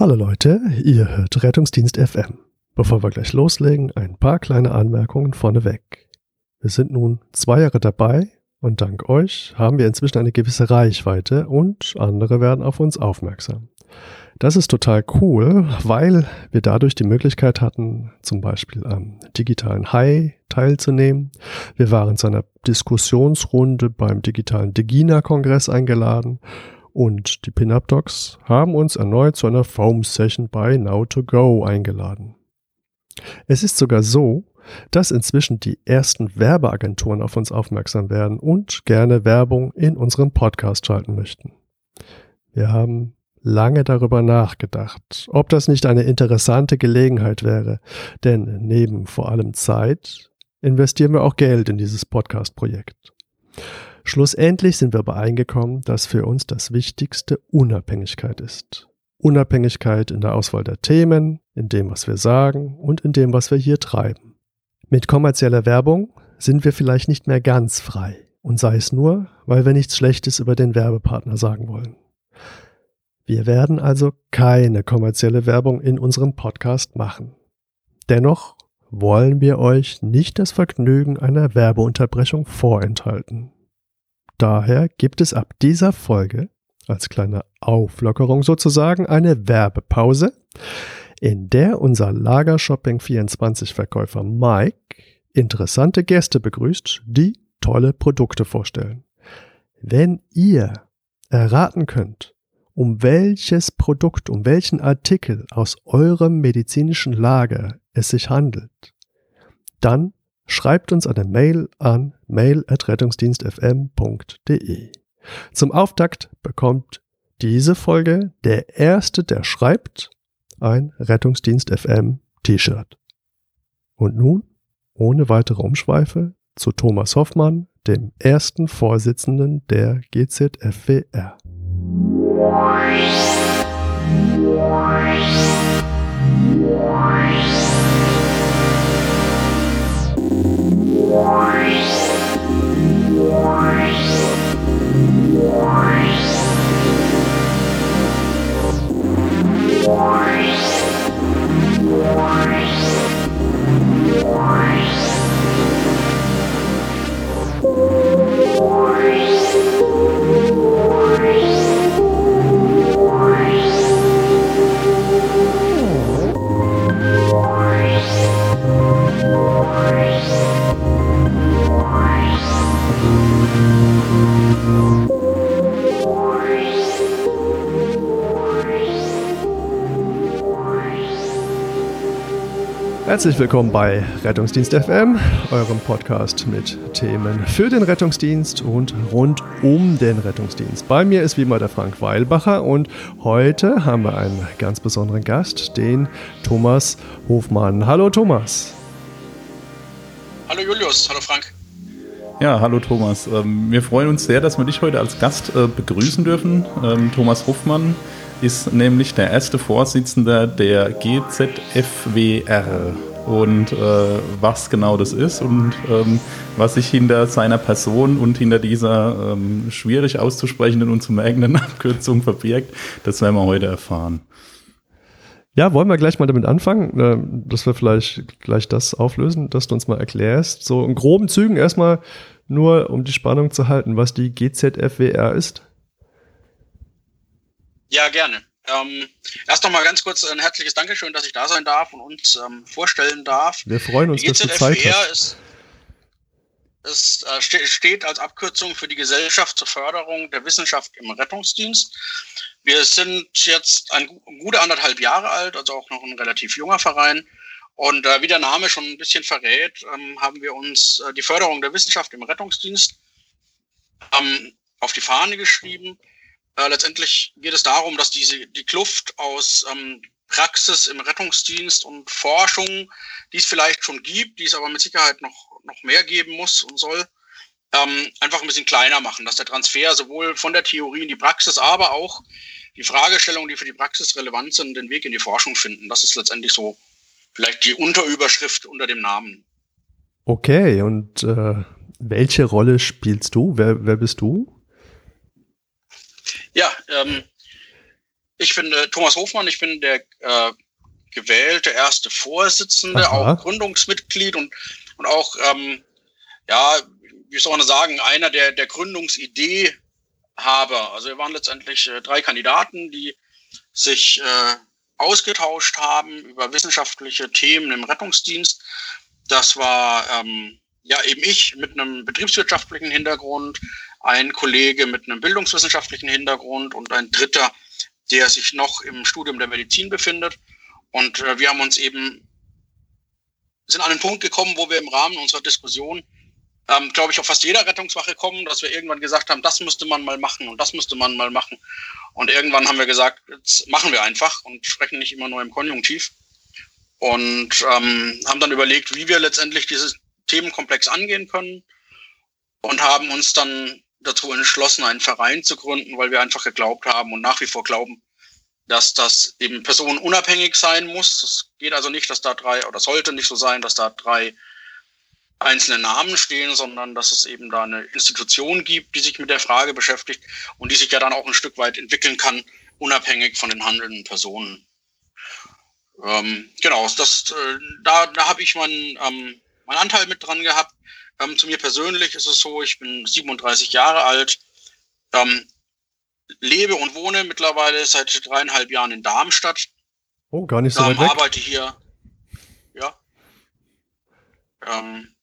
Hallo Leute, ihr hört Rettungsdienst FM. Bevor wir gleich loslegen, ein paar kleine Anmerkungen vorneweg. Wir sind nun zwei Jahre dabei und dank euch haben wir inzwischen eine gewisse Reichweite und andere werden auf uns aufmerksam. Das ist total cool, weil wir dadurch die Möglichkeit hatten, zum Beispiel am digitalen High teilzunehmen. Wir waren zu einer Diskussionsrunde beim digitalen Degina-Kongress eingeladen und die Pinup Docs haben uns erneut zu einer Foam Session bei Now2Go eingeladen. Es ist sogar so, dass inzwischen die ersten Werbeagenturen auf uns aufmerksam werden und gerne Werbung in unserem Podcast schalten möchten. Wir haben lange darüber nachgedacht, ob das nicht eine interessante Gelegenheit wäre, denn neben vor allem Zeit investieren wir auch Geld in dieses Podcast-Projekt. Schlussendlich sind wir übereingekommen, dass für uns das Wichtigste Unabhängigkeit ist. Unabhängigkeit in der Auswahl der Themen, in dem, was wir sagen und in dem, was wir hier treiben. Mit kommerzieller Werbung sind wir vielleicht nicht mehr ganz frei und sei es nur, weil wir nichts Schlechtes über den Werbepartner sagen wollen. Wir werden also keine kommerzielle Werbung in unserem Podcast machen. Dennoch wollen wir euch nicht das Vergnügen einer Werbeunterbrechung vorenthalten. Daher gibt es ab dieser Folge als kleine Auflockerung sozusagen eine Werbepause, in der unser Lagershopping24 Verkäufer Mike interessante Gäste begrüßt, die tolle Produkte vorstellen. Wenn ihr erraten könnt, um welches Produkt, um welchen Artikel aus eurem medizinischen Lager es sich handelt, dann schreibt uns eine Mail an mail.rettungsdienstfm.de. Zum Auftakt bekommt diese Folge der Erste, der schreibt, ein Rettungsdienst FM T-Shirt. Und nun, ohne weitere Umschweife, zu Thomas Hoffmann, dem ersten Vorsitzenden der GZFWR. why Herzlich willkommen bei Rettungsdienst FM, eurem Podcast mit Themen für den Rettungsdienst und rund um den Rettungsdienst. Bei mir ist wie immer der Frank Weilbacher und heute haben wir einen ganz besonderen Gast, den Thomas Hofmann. Hallo Thomas. Hallo Julius, hallo Frank. Ja, hallo Thomas. Ähm, wir freuen uns sehr, dass wir dich heute als Gast äh, begrüßen dürfen. Ähm, Thomas Hofmann ist nämlich der erste Vorsitzende der GZFWR. Und äh, was genau das ist und ähm, was sich hinter seiner Person und hinter dieser ähm, schwierig auszusprechenden und zu merkenden Abkürzung verbirgt, das werden wir heute erfahren. Ja, wollen wir gleich mal damit anfangen, äh, dass wir vielleicht gleich das auflösen, dass du uns mal erklärst. So in groben Zügen erstmal nur, um die Spannung zu halten, was die GZFWR ist. Ja, gerne. Ähm, erst noch mal ganz kurz ein herzliches Dankeschön, dass ich da sein darf und uns ähm, vorstellen darf. Wir freuen uns, die dass du Zeit hast. Ist, es äh, steht als Abkürzung für die Gesellschaft zur Förderung der Wissenschaft im Rettungsdienst. Wir sind jetzt ein, gute anderthalb Jahre alt, also auch noch ein relativ junger Verein. Und äh, wie der Name schon ein bisschen verrät, ähm, haben wir uns äh, die Förderung der Wissenschaft im Rettungsdienst ähm, auf die Fahne geschrieben äh, letztendlich geht es darum, dass diese, die Kluft aus ähm, Praxis im Rettungsdienst und Forschung, die es vielleicht schon gibt, die es aber mit Sicherheit noch, noch mehr geben muss und soll, ähm, einfach ein bisschen kleiner machen, dass der Transfer sowohl von der Theorie in die Praxis, aber auch die Fragestellungen, die für die Praxis relevant sind, den Weg in die Forschung finden. Das ist letztendlich so vielleicht die Unterüberschrift unter dem Namen. Okay, und äh, welche Rolle spielst du? Wer, wer bist du? Ähm, Ich bin äh, Thomas Hofmann, ich bin der äh, gewählte erste Vorsitzende, Aha. auch Gründungsmitglied und, und auch, ähm, ja, wie soll man sagen, einer der, der Gründungsidee habe. Also wir waren letztendlich äh, drei Kandidaten, die sich äh, ausgetauscht haben über wissenschaftliche Themen im Rettungsdienst. Das war ähm, ja eben ich mit einem betriebswirtschaftlichen Hintergrund, ein Kollege mit einem bildungswissenschaftlichen Hintergrund und ein dritter, der sich noch im Studium der Medizin befindet. Und äh, wir haben uns eben sind an einen Punkt gekommen, wo wir im Rahmen unserer Diskussion ähm, glaube ich, auf fast jeder Rettungswache kommen, dass wir irgendwann gesagt haben, das müsste man mal machen und das müsste man mal machen. Und irgendwann haben wir gesagt, jetzt machen wir einfach und sprechen nicht immer nur im Konjunktiv. Und ähm, haben dann überlegt, wie wir letztendlich dieses Themenkomplex angehen können und haben uns dann dazu entschlossen, einen Verein zu gründen, weil wir einfach geglaubt haben und nach wie vor glauben, dass das eben personenunabhängig sein muss. Es geht also nicht, dass da drei, oder sollte nicht so sein, dass da drei einzelne Namen stehen, sondern dass es eben da eine Institution gibt, die sich mit der Frage beschäftigt und die sich ja dann auch ein Stück weit entwickeln kann, unabhängig von den handelnden Personen. Ähm, genau, das, äh, da, da habe ich meinen, ähm, meinen Anteil mit dran gehabt. Ähm, zu mir persönlich ist es so, ich bin 37 Jahre alt, ähm, lebe und wohne mittlerweile seit dreieinhalb Jahren in Darmstadt. Oh, gar nicht so weit weg. arbeite hier, ja, ähm,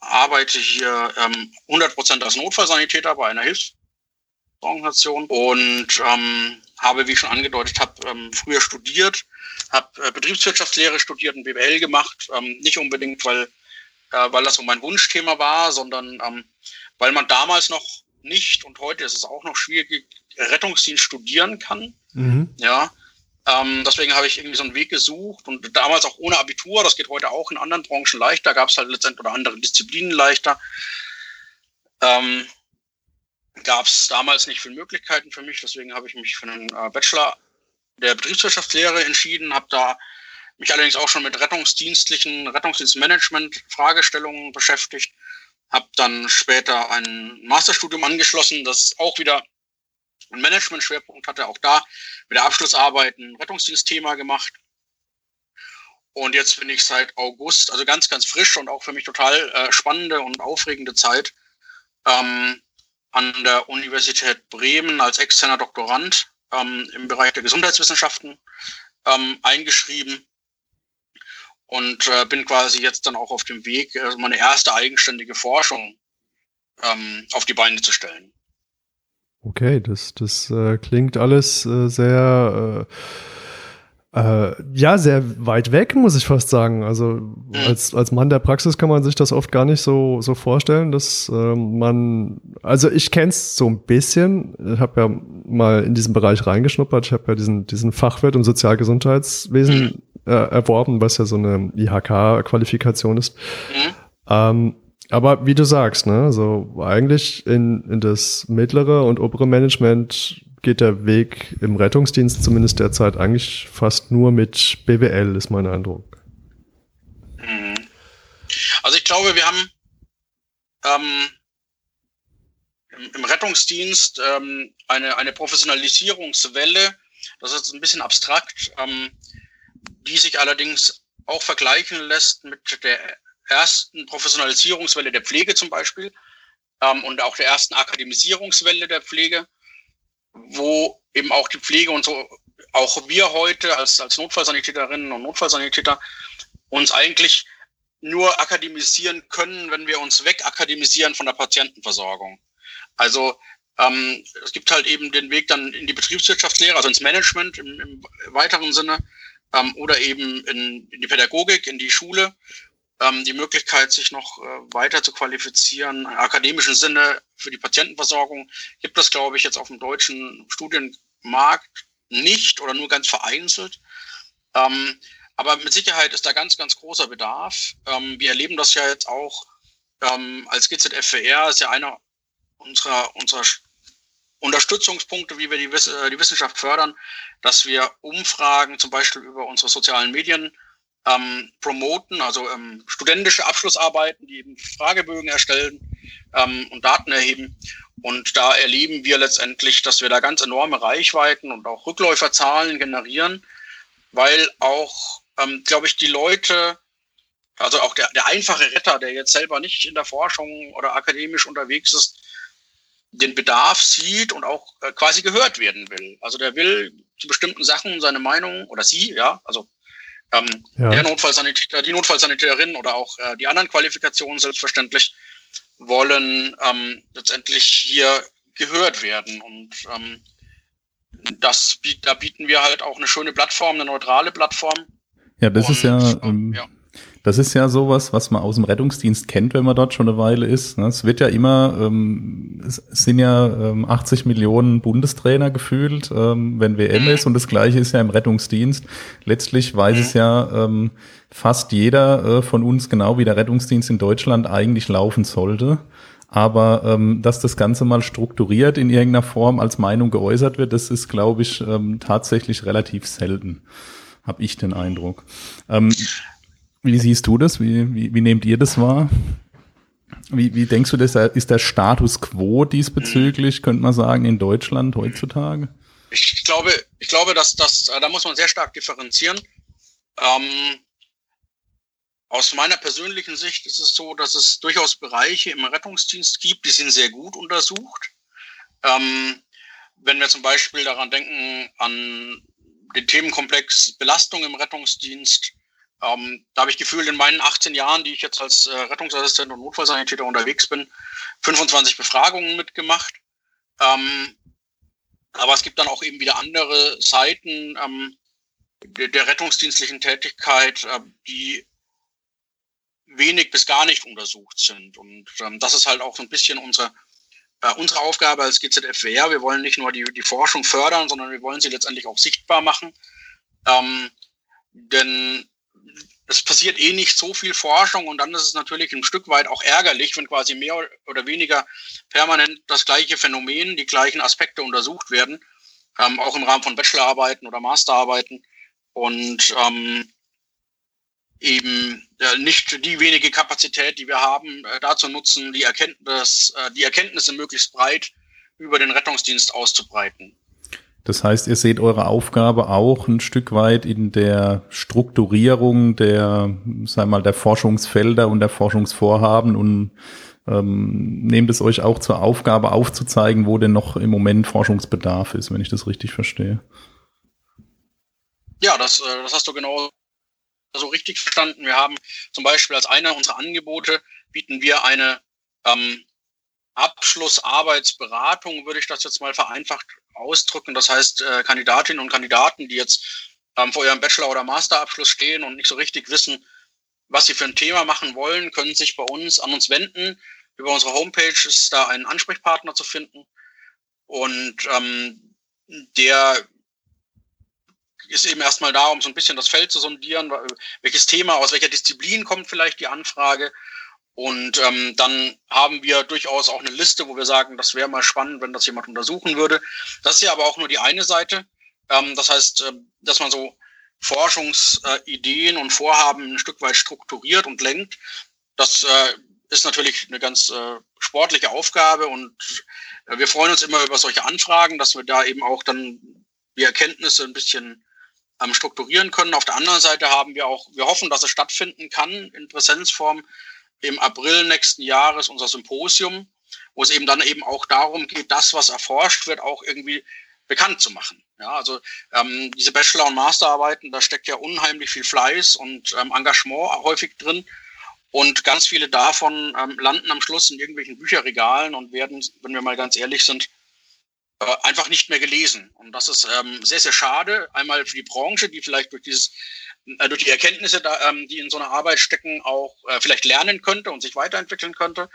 arbeite hier ähm, 100% als Notfallsanitäter bei einer Hilfsorganisation und ähm, habe, wie ich schon angedeutet habe, ähm, früher studiert, habe äh, Betriebswirtschaftslehre studiert und BWL gemacht, ähm, nicht unbedingt, weil, äh, weil das so mein Wunschthema war, sondern ähm, weil man damals noch nicht und heute ist es auch noch schwierig, Rettungsdienst studieren kann. Mhm. Ja, ähm, deswegen habe ich irgendwie so einen Weg gesucht und damals auch ohne Abitur, das geht heute auch in anderen Branchen leichter, gab es halt letztendlich oder andere Disziplinen leichter. Ähm, gab es damals nicht viele Möglichkeiten für mich, deswegen habe ich mich für einen äh, Bachelor der Betriebswirtschaftslehre entschieden, habe da mich allerdings auch schon mit rettungsdienstlichen, Rettungsdienstmanagement Fragestellungen beschäftigt, habe dann später ein Masterstudium angeschlossen, das auch wieder einen Management-Schwerpunkt hatte, auch da mit der Abschlussarbeit ein Rettungsdienstthema gemacht. Und jetzt bin ich seit August, also ganz, ganz frisch und auch für mich total äh, spannende und aufregende Zeit, ähm, an der Universität Bremen als externer Doktorand ähm, im Bereich der Gesundheitswissenschaften ähm, eingeschrieben und äh, bin quasi jetzt dann auch auf dem Weg, äh, meine erste eigenständige Forschung ähm, auf die Beine zu stellen. Okay, das, das äh, klingt alles äh, sehr, äh, äh, ja, sehr weit weg, muss ich fast sagen. Also mhm. als, als Mann der Praxis kann man sich das oft gar nicht so, so vorstellen, dass ähm, man, also ich kenne es so ein bisschen, ich habe ja mal in diesen Bereich reingeschnuppert, ich habe ja diesen, diesen Fachwirt im Sozialgesundheitswesen mhm. Äh, erworben, was ja so eine IHK-Qualifikation ist. Mhm. Ähm, aber wie du sagst, ne, so eigentlich in, in das mittlere und obere Management geht der Weg im Rettungsdienst zumindest derzeit eigentlich fast nur mit BWL, ist mein Eindruck. Mhm. Also ich glaube, wir haben ähm, im, im, Rettungsdienst ähm, eine, eine Professionalisierungswelle, das ist ein bisschen abstrakt, ähm, die sich allerdings auch vergleichen lässt mit der ersten Professionalisierungswelle der Pflege zum Beispiel ähm, und auch der ersten Akademisierungswelle der Pflege, wo eben auch die Pflege und so, auch wir heute als, als Notfallsanitäterinnen und Notfallsanitäter uns eigentlich nur akademisieren können, wenn wir uns wegakademisieren von der Patientenversorgung. Also ähm, es gibt halt eben den Weg dann in die Betriebswirtschaftslehre, also ins Management im, im weiteren Sinne, ähm, oder eben in, in die Pädagogik, in die Schule ähm, die Möglichkeit, sich noch äh, weiter zu qualifizieren. Im akademischen Sinne für die Patientenversorgung gibt es, glaube ich, jetzt auf dem deutschen Studienmarkt nicht oder nur ganz vereinzelt. Ähm, aber mit Sicherheit ist da ganz, ganz großer Bedarf. Ähm, wir erleben das ja jetzt auch ähm, als GZFWR, ist ja einer unserer, unserer Unterstützungspunkte, wie wir die, Wiss äh, die Wissenschaft fördern, dass wir Umfragen zum Beispiel über unsere sozialen Medien ähm, promoten, also ähm, studentische Abschlussarbeiten, die eben Fragebögen erstellen ähm, und Daten erheben. Und da erleben wir letztendlich, dass wir da ganz enorme Reichweiten und auch Rückläuferzahlen generieren, weil auch, ähm, glaube ich, die Leute, also auch der, der einfache Retter, der jetzt selber nicht in der Forschung oder akademisch unterwegs ist, den Bedarf sieht und auch äh, quasi gehört werden will. Also der will zu bestimmten Sachen seine Meinung oder sie, ja, also ähm, ja. der Notfallsanitäter, die Notfallsanitäterin oder auch äh, die anderen Qualifikationen selbstverständlich wollen ähm, letztendlich hier gehört werden. Und ähm, das, da bieten wir halt auch eine schöne Plattform, eine neutrale Plattform. Ja, das und, ist ja, ähm, ja. Das ist ja sowas, was man aus dem Rettungsdienst kennt, wenn man dort schon eine Weile ist. Ne? Es wird ja immer, ähm, es sind ja ähm, 80 Millionen Bundestrainer gefühlt, ähm, wenn WM ist und das gleiche ist ja im Rettungsdienst. Letztlich weiß es ja ähm, fast jeder äh, von uns, genau wie der Rettungsdienst in Deutschland eigentlich laufen sollte. Aber ähm, dass das Ganze mal strukturiert in irgendeiner Form als Meinung geäußert wird, das ist, glaube ich, ähm, tatsächlich relativ selten, habe ich den Eindruck. Ähm, wie siehst du das? Wie, wie, wie nehmt ihr das wahr? Wie, wie denkst du, das ist der Status quo diesbezüglich, könnte man sagen, in Deutschland heutzutage? Ich glaube, ich glaube, dass das, da muss man sehr stark differenzieren. Ähm, aus meiner persönlichen Sicht ist es so, dass es durchaus Bereiche im Rettungsdienst gibt, die sind sehr gut untersucht. Ähm, wenn wir zum Beispiel daran denken, an den Themenkomplex Belastung im Rettungsdienst, ähm, da habe ich gefühlt in meinen 18 Jahren, die ich jetzt als äh, Rettungsassistent und Notfallsanitäter unterwegs bin, 25 Befragungen mitgemacht. Ähm, aber es gibt dann auch eben wieder andere Seiten ähm, der, der, rettungsdienstlichen Tätigkeit, äh, die wenig bis gar nicht untersucht sind. Und ähm, das ist halt auch so ein bisschen unsere, äh, unsere Aufgabe als GZFWR. Wir wollen nicht nur die, die Forschung fördern, sondern wir wollen sie letztendlich auch sichtbar machen. Ähm, denn es passiert eh nicht so viel Forschung und dann ist es natürlich ein Stück weit auch ärgerlich, wenn quasi mehr oder weniger permanent das gleiche Phänomen, die gleichen Aspekte untersucht werden, ähm, auch im Rahmen von Bachelorarbeiten oder Masterarbeiten und ähm, eben äh, nicht die wenige Kapazität, die wir haben, äh, dazu nutzen, die Erkenntnis, äh, die Erkenntnisse möglichst breit über den Rettungsdienst auszubreiten. Das heißt, ihr seht eure Aufgabe auch ein Stück weit in der Strukturierung der, sei mal, der Forschungsfelder und der Forschungsvorhaben und ähm, nehmt es euch auch zur Aufgabe aufzuzeigen, wo denn noch im Moment Forschungsbedarf ist, wenn ich das richtig verstehe. Ja, das, äh, das hast du genau so richtig verstanden. Wir haben zum Beispiel als einer unserer Angebote bieten wir eine ähm, Abschlussarbeitsberatung, würde ich das jetzt mal vereinfacht ausdrücken. Das heißt, äh, Kandidatinnen und Kandidaten, die jetzt ähm, vor ihrem Bachelor- oder Masterabschluss stehen und nicht so richtig wissen, was sie für ein Thema machen wollen, können sich bei uns an uns wenden. Über unsere Homepage ist da ein Ansprechpartner zu finden. Und ähm, der ist eben erstmal da, um so ein bisschen das Feld zu sondieren, welches Thema, aus welcher Disziplin kommt vielleicht die Anfrage und ähm, dann haben wir durchaus auch eine Liste, wo wir sagen, das wäre mal spannend, wenn das jemand untersuchen würde. Das ist ja aber auch nur die eine Seite. Ähm, das heißt, äh, dass man so Forschungsideen und Vorhaben ein Stück weit strukturiert und lenkt. Das äh, ist natürlich eine ganz äh, sportliche Aufgabe und äh, wir freuen uns immer über solche Anfragen, dass wir da eben auch dann die Erkenntnisse ein bisschen ähm, strukturieren können. Auf der anderen Seite haben wir auch, wir hoffen, dass es stattfinden kann in Präsenzform im April nächsten Jahres unser Symposium, wo es eben dann eben auch darum geht, das, was erforscht wird, auch irgendwie bekannt zu machen. Ja, also ähm, diese Bachelor- und Masterarbeiten, da steckt ja unheimlich viel Fleiß und ähm, Engagement häufig drin. Und ganz viele davon ähm, landen am Schluss in irgendwelchen Bücherregalen und werden, wenn wir mal ganz ehrlich sind, äh, einfach nicht mehr gelesen. Und das ist ähm, sehr, sehr schade. Einmal für die Branche, die vielleicht durch dieses durch die Erkenntnisse, ähm, die in so einer Arbeit stecken, auch äh, vielleicht lernen könnte und sich weiterentwickeln könnte.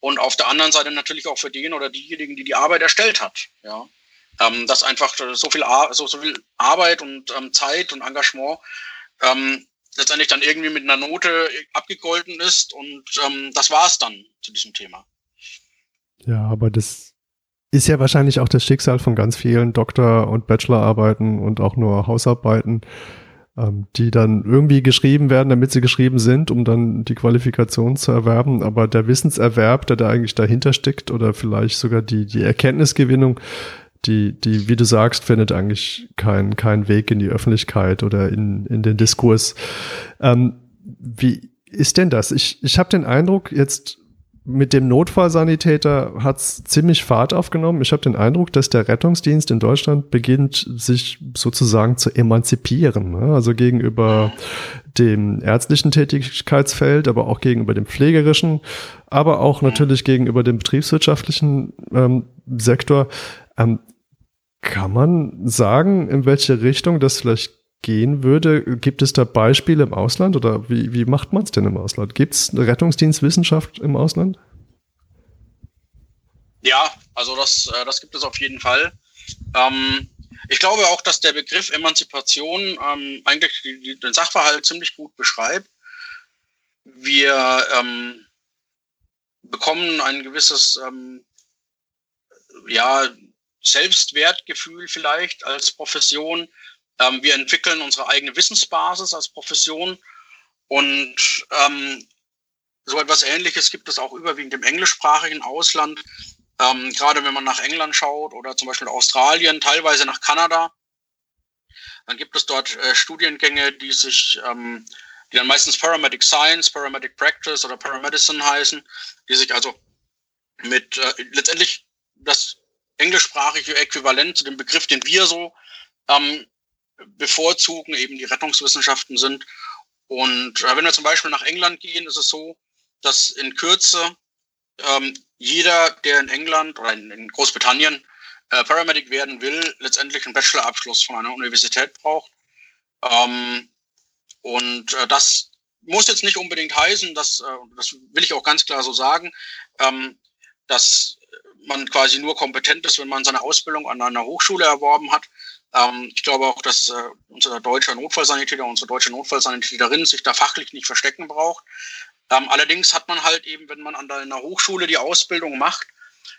Und auf der anderen Seite natürlich auch für den oder diejenigen, die die Arbeit erstellt hat. Ja, ähm, dass einfach so viel, so, so viel Arbeit und ähm, Zeit und Engagement letztendlich dann irgendwie mit einer Note abgegolten ist. Und das war es dann zu diesem Thema. Ja, aber das ist ja wahrscheinlich auch das Schicksal von ganz vielen Doktor- und Bachelorarbeiten und auch nur Hausarbeiten die dann irgendwie geschrieben werden, damit sie geschrieben sind, um dann die Qualifikation zu erwerben. Aber der Wissenserwerb, der da eigentlich dahinter steckt oder vielleicht sogar die, die Erkenntnisgewinnung, die, die, wie du sagst, findet eigentlich keinen keinen Weg in die Öffentlichkeit oder in, in den Diskurs. Ähm, wie ist denn das? Ich, ich habe den Eindruck, jetzt mit dem Notfallsanitäter hat's ziemlich Fahrt aufgenommen. Ich habe den Eindruck, dass der Rettungsdienst in Deutschland beginnt, sich sozusagen zu emanzipieren. Ne? Also gegenüber dem ärztlichen Tätigkeitsfeld, aber auch gegenüber dem pflegerischen, aber auch natürlich gegenüber dem betriebswirtschaftlichen ähm, Sektor. Ähm, kann man sagen, in welche Richtung das vielleicht gehen würde? Gibt es da Beispiele im Ausland oder wie, wie macht man es denn im Ausland? Gibt es Rettungsdienstwissenschaft im Ausland? Ja, also das, äh, das gibt es auf jeden Fall. Ähm, ich glaube auch, dass der Begriff Emanzipation ähm, eigentlich den Sachverhalt ziemlich gut beschreibt. Wir ähm, bekommen ein gewisses ähm, ja, Selbstwertgefühl vielleicht als Profession. Ähm, wir entwickeln unsere eigene Wissensbasis als Profession und ähm, so etwas Ähnliches gibt es auch überwiegend im englischsprachigen Ausland. Ähm, gerade wenn man nach England schaut oder zum Beispiel Australien, teilweise nach Kanada, dann gibt es dort äh, Studiengänge, die sich, ähm, die dann meistens Paramedic Science, Paramedic Practice oder Paramedicine heißen, die sich also mit äh, letztendlich das englischsprachige Äquivalent zu dem Begriff, den wir so ähm, bevorzugen, eben die Rettungswissenschaften sind. Und äh, wenn wir zum Beispiel nach England gehen, ist es so, dass in Kürze ähm, jeder, der in England oder in, in Großbritannien äh, Paramedic werden will, letztendlich einen Bachelorabschluss von einer Universität braucht. Ähm, und äh, das muss jetzt nicht unbedingt heißen, dass, äh, das will ich auch ganz klar so sagen, ähm, dass man quasi nur kompetent ist, wenn man seine Ausbildung an einer Hochschule erworben hat. Ähm, ich glaube auch, dass äh, unser deutscher Notfallsanitäter, unsere deutsche Notfallsanitäterin sich da fachlich nicht verstecken braucht. Ähm, allerdings hat man halt eben, wenn man an einer Hochschule die Ausbildung macht,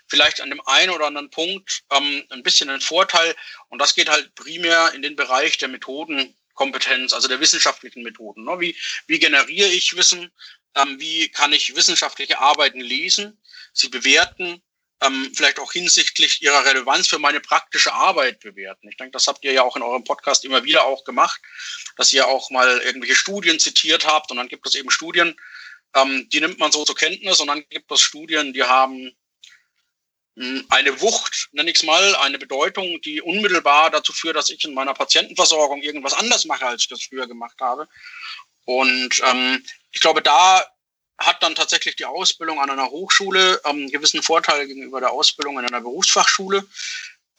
vielleicht an dem einen oder anderen Punkt ähm, ein bisschen einen Vorteil. Und das geht halt primär in den Bereich der Methodenkompetenz, also der wissenschaftlichen Methoden. Ne? Wie, wie generiere ich Wissen? Ähm, wie kann ich wissenschaftliche Arbeiten lesen, sie bewerten ähm, vielleicht auch hinsichtlich ihrer Relevanz für meine praktische Arbeit bewerten. Ich denke, das habt ihr ja auch in eurem Podcast immer wieder auch gemacht, dass ihr auch mal irgendwelche Studien zitiert habt und dann gibt es eben Studien, ähm, die nimmt man so zur Kenntnis und dann gibt es Studien, die haben hm, eine Wucht, nenne ich es mal, eine Bedeutung, die unmittelbar dazu führt, dass ich in meiner Patientenversorgung irgendwas anders mache, als ich das früher gemacht habe. Und ähm, ich glaube, da hat dann tatsächlich die Ausbildung an einer Hochschule ähm, gewissen Vorteil gegenüber der Ausbildung in einer Berufsfachschule.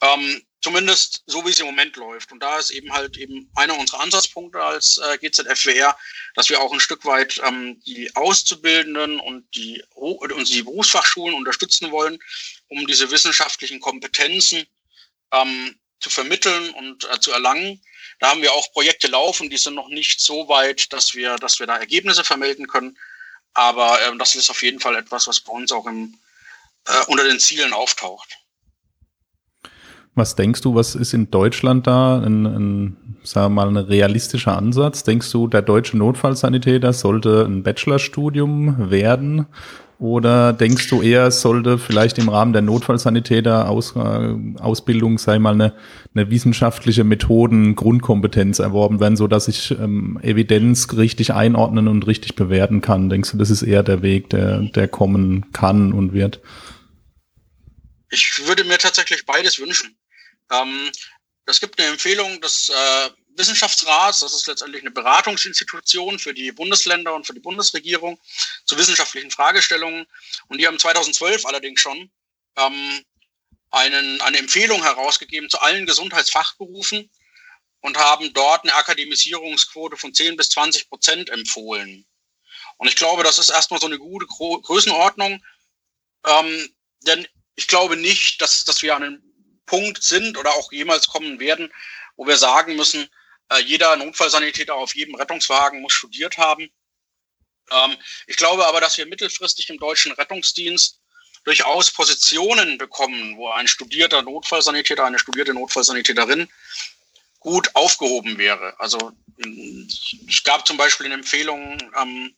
Ähm, zumindest so wie es im Moment läuft. Und da ist eben halt eben einer unserer Ansatzpunkte als äh, GZFWR, dass wir auch ein Stück weit ähm, die Auszubildenden und die, und die Berufsfachschulen unterstützen wollen, um diese wissenschaftlichen Kompetenzen ähm, zu vermitteln und äh, zu erlangen. Da haben wir auch Projekte laufen, die sind noch nicht so weit, dass wir, dass wir da Ergebnisse vermelden können. Aber ähm, das ist auf jeden Fall etwas, was bei uns auch im, äh, unter den Zielen auftaucht. Was denkst du, was ist in Deutschland da ein, ein sagen wir mal, ein realistischer Ansatz? Denkst du, der deutsche Notfallsanitäter sollte ein Bachelorstudium werden? Oder denkst du eher, es sollte vielleicht im Rahmen der Notfallsanitäter Aus, äh, sei mal, eine, eine wissenschaftliche Methoden, Grundkompetenz erworben werden, so dass ich ähm, Evidenz richtig einordnen und richtig bewerten kann? Denkst du, das ist eher der Weg, der, der kommen kann und wird? Ich würde mir tatsächlich beides wünschen. Ähm, es gibt eine Empfehlung des äh, Wissenschaftsrats, das ist letztendlich eine Beratungsinstitution für die Bundesländer und für die Bundesregierung zu wissenschaftlichen Fragestellungen. Und die haben 2012 allerdings schon ähm, einen, eine Empfehlung herausgegeben zu allen Gesundheitsfachberufen und haben dort eine Akademisierungsquote von 10 bis 20 Prozent empfohlen. Und ich glaube, das ist erstmal so eine gute Größenordnung. Ähm, denn ich glaube nicht, dass, dass wir an einem Punkt sind oder auch jemals kommen werden, wo wir sagen müssen, äh, jeder Notfallsanitäter auf jedem Rettungswagen muss studiert haben. Ähm, ich glaube aber, dass wir mittelfristig im deutschen Rettungsdienst durchaus Positionen bekommen, wo ein studierter Notfallsanitäter, eine studierte Notfallsanitäterin gut aufgehoben wäre. Also es gab zum Beispiel eine Empfehlung ähm,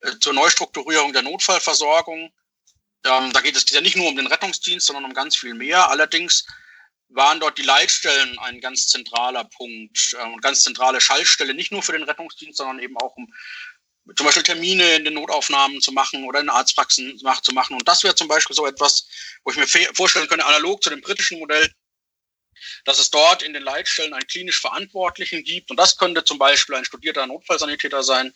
äh, zur Neustrukturierung der Notfallversorgung. Ähm, da geht es ja nicht nur um den Rettungsdienst, sondern um ganz viel mehr. Allerdings waren dort die Leitstellen ein ganz zentraler Punkt äh, und ganz zentrale Schaltstelle, nicht nur für den Rettungsdienst, sondern eben auch um zum Beispiel Termine in den Notaufnahmen zu machen oder in Arztpraxen zu machen. Und das wäre zum Beispiel so etwas, wo ich mir vorstellen könnte, analog zu dem britischen Modell, dass es dort in den Leitstellen einen klinisch Verantwortlichen gibt. Und das könnte zum Beispiel ein studierter Notfallsanitäter sein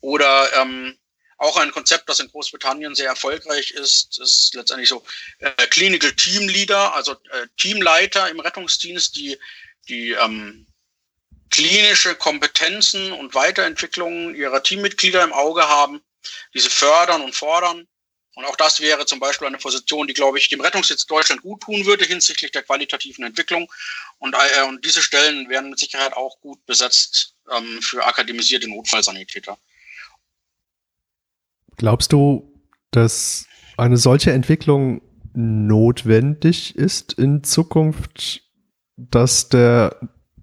oder ähm, auch ein Konzept, das in Großbritannien sehr erfolgreich ist, ist letztendlich so äh, Clinical Team Leader, also äh, Teamleiter im Rettungsdienst, die die ähm, klinische Kompetenzen und Weiterentwicklungen ihrer Teammitglieder im Auge haben, diese fördern und fordern. Und auch das wäre zum Beispiel eine Position, die, glaube ich, dem Rettungsdienst Deutschland gut tun würde hinsichtlich der qualitativen Entwicklung. Und, äh, und diese Stellen werden mit Sicherheit auch gut besetzt ähm, für akademisierte Notfallsanitäter. Glaubst du, dass eine solche Entwicklung notwendig ist in Zukunft, dass der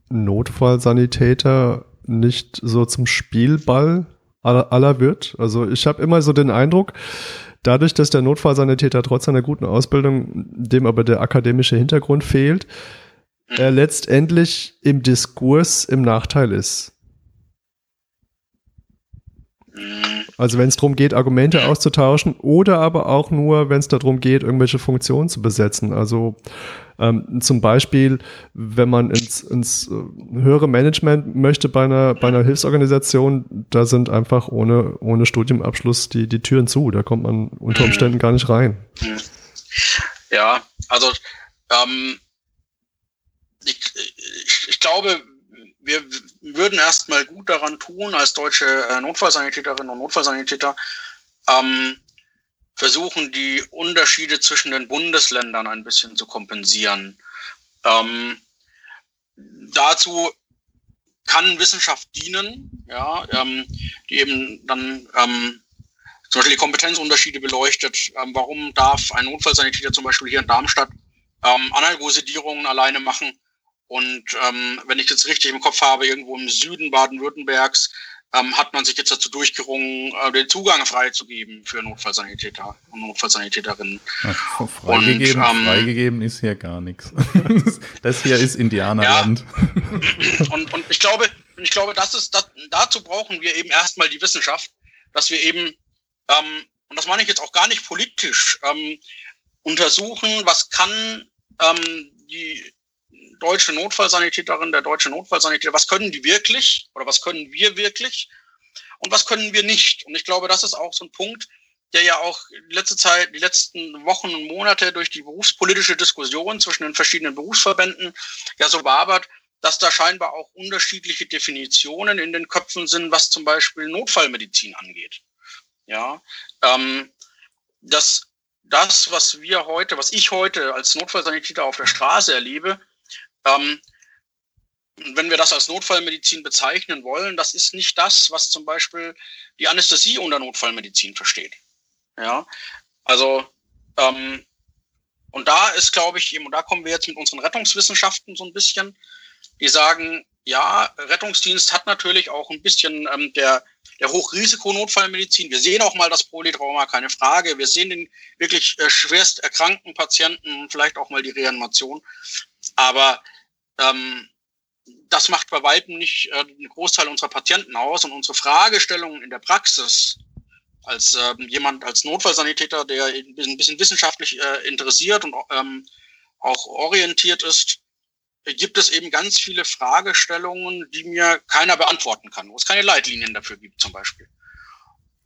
Notfallsanitäter nicht so zum Spielball aller, wird? Also ich habe immer so den Eindruck, dadurch, dass der Notfallsanitäter trotz einer guten Ausbildung, dem aber der akademische Hintergrund fehlt, er letztendlich im Diskurs im Nachteil ist. Also wenn es darum geht, Argumente auszutauschen oder aber auch nur, wenn es darum geht, irgendwelche Funktionen zu besetzen. Also ähm, zum Beispiel, wenn man ins, ins äh, höhere Management möchte bei einer, bei einer Hilfsorganisation, da sind einfach ohne, ohne Studiumabschluss die, die Türen zu. Da kommt man unter Umständen gar nicht rein. Ja, also ähm, ich, ich, ich glaube, wir würden erstmal gut daran tun, als deutsche äh, Notfallsanitäterinnen und Notfallsanitäter, ähm, versuchen, die Unterschiede zwischen den Bundesländern ein bisschen zu kompensieren. Ähm, dazu kann Wissenschaft dienen, ja, ähm, die eben dann ähm, zum Beispiel die Kompetenzunterschiede beleuchtet. Ähm, warum darf ein Notfallsanitäter zum Beispiel hier in Darmstadt ähm, Analgosedierungen alleine machen und ähm, wenn ich jetzt richtig im Kopf habe, irgendwo im Süden Baden-Württembergs ähm, hat man sich jetzt dazu durchgerungen, äh, den Zugang freizugeben für Notfallsanitäter und Notfallsanitäterinnen. Ach, freigegeben, und, ähm, freigegeben ist hier gar nichts. Das hier ist Indianerland. Ja. Und, und ich glaube, ich glaube, das ist, das, dazu brauchen wir eben erstmal die Wissenschaft, dass wir eben, ähm, und das meine ich jetzt auch gar nicht politisch, ähm, untersuchen, was kann ähm, die deutsche Notfallsanitäterin, der deutsche Notfallsanitäter, was können die wirklich oder was können wir wirklich und was können wir nicht? Und ich glaube, das ist auch so ein Punkt, der ja auch die letzte Zeit, die letzten Wochen und Monate durch die berufspolitische Diskussion zwischen den verschiedenen Berufsverbänden ja so wabert, dass da scheinbar auch unterschiedliche Definitionen in den Köpfen sind, was zum Beispiel Notfallmedizin angeht. Ja, ähm, das, das, was wir heute, was ich heute als Notfallsanitäter auf der Straße erlebe, ähm, wenn wir das als Notfallmedizin bezeichnen wollen, das ist nicht das, was zum Beispiel die Anästhesie unter Notfallmedizin versteht. Ja, also ähm, und da ist, glaube ich, eben, und da kommen wir jetzt mit unseren Rettungswissenschaften so ein bisschen, die sagen, ja, Rettungsdienst hat natürlich auch ein bisschen ähm, der, der Hochrisikonotfallmedizin. Wir sehen auch mal das Polytrauma, keine Frage. Wir sehen den wirklich äh, schwerst erkrankten Patienten, vielleicht auch mal die Reanimation. Aber ähm, das macht bei weitem nicht äh, einen Großteil unserer Patienten aus und unsere Fragestellungen in der Praxis als äh, jemand, als Notfallsanitäter, der ein bisschen wissenschaftlich äh, interessiert und ähm, auch orientiert ist, gibt es eben ganz viele Fragestellungen, die mir keiner beantworten kann, wo es keine Leitlinien dafür gibt zum Beispiel.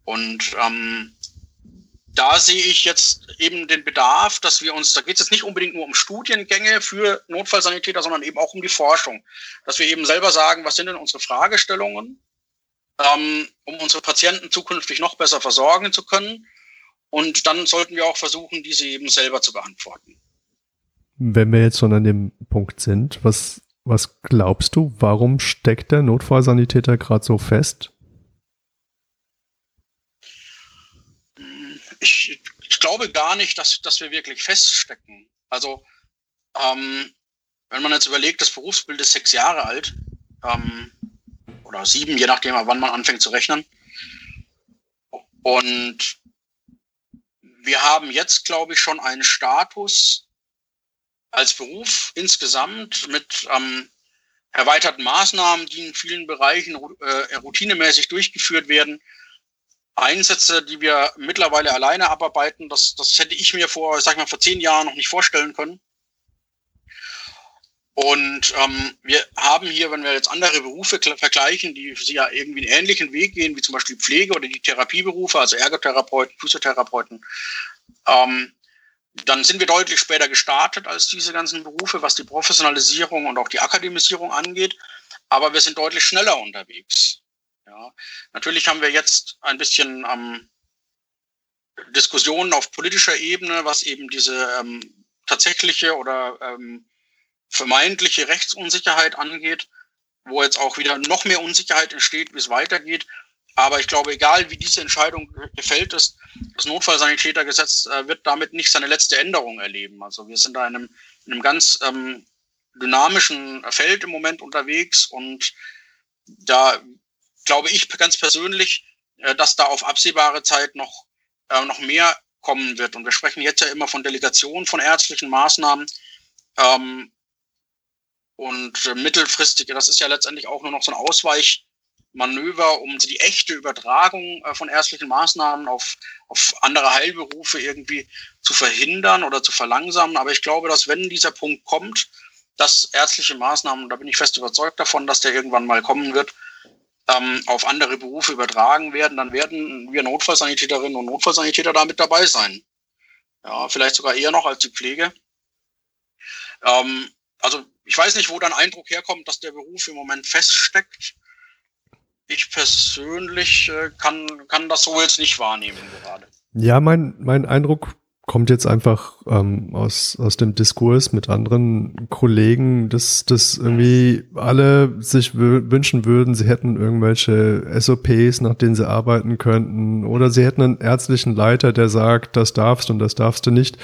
Und ähm, da sehe ich jetzt eben den Bedarf, dass wir uns, da geht es jetzt nicht unbedingt nur um Studiengänge für Notfallsanitäter, sondern eben auch um die Forschung. Dass wir eben selber sagen, was sind denn unsere Fragestellungen, ähm, um unsere Patienten zukünftig noch besser versorgen zu können. Und dann sollten wir auch versuchen, diese eben selber zu beantworten. Wenn wir jetzt schon an dem Punkt sind, was, was glaubst du, warum steckt der Notfallsanitäter gerade so fest? Ich, ich glaube gar nicht, dass, dass wir wirklich feststecken. Also, ähm, wenn man jetzt überlegt, das Berufsbild ist sechs Jahre alt, ähm, oder sieben, je nachdem, wann man anfängt zu rechnen. Und wir haben jetzt, glaube ich, schon einen Status als Beruf insgesamt mit ähm, erweiterten Maßnahmen, die in vielen Bereichen äh, routinemäßig durchgeführt werden. Einsätze, die wir mittlerweile alleine abarbeiten, das, das hätte ich mir vor, sag ich mal, vor zehn Jahren noch nicht vorstellen können. Und ähm, wir haben hier, wenn wir jetzt andere Berufe vergleichen, die ja irgendwie einen ähnlichen Weg gehen, wie zum Beispiel Pflege oder die Therapieberufe, also Ergotherapeuten, Physiotherapeuten, ähm, dann sind wir deutlich später gestartet als diese ganzen Berufe, was die Professionalisierung und auch die Akademisierung angeht. Aber wir sind deutlich schneller unterwegs. Ja, natürlich haben wir jetzt ein bisschen ähm, Diskussionen auf politischer Ebene, was eben diese ähm, tatsächliche oder ähm, vermeintliche Rechtsunsicherheit angeht, wo jetzt auch wieder noch mehr Unsicherheit entsteht, wie es weitergeht. Aber ich glaube, egal wie diese Entscheidung gefällt ist, das Notfallsanitätergesetz äh, wird damit nicht seine letzte Änderung erleben. Also wir sind da in einem, in einem ganz ähm, dynamischen Feld im Moment unterwegs und da glaube ich ganz persönlich, äh, dass da auf absehbare Zeit noch, äh, noch mehr kommen wird. Und wir sprechen jetzt ja immer von Delegation von ärztlichen Maßnahmen. Ähm, und mittelfristig, das ist ja letztendlich auch nur noch so ein Ausweichmanöver, um die echte Übertragung äh, von ärztlichen Maßnahmen auf, auf andere Heilberufe irgendwie zu verhindern oder zu verlangsamen. Aber ich glaube, dass wenn dieser Punkt kommt, dass ärztliche Maßnahmen, da bin ich fest überzeugt davon, dass der irgendwann mal kommen wird, ähm, auf andere Berufe übertragen werden, dann werden wir Notfallsanitäterinnen und Notfallsanitäter da mit dabei sein. Ja, vielleicht sogar eher noch als die Pflege. Ähm, also ich weiß nicht, wo dein Eindruck herkommt, dass der Beruf im Moment feststeckt. Ich persönlich äh, kann, kann das so jetzt nicht wahrnehmen gerade. Ja, mein, mein Eindruck kommt jetzt einfach ähm, aus, aus dem Diskurs mit anderen Kollegen, dass, dass irgendwie alle sich wünschen würden, sie hätten irgendwelche SOPs, nach denen sie arbeiten könnten, oder sie hätten einen ärztlichen Leiter, der sagt, das darfst und das darfst du nicht.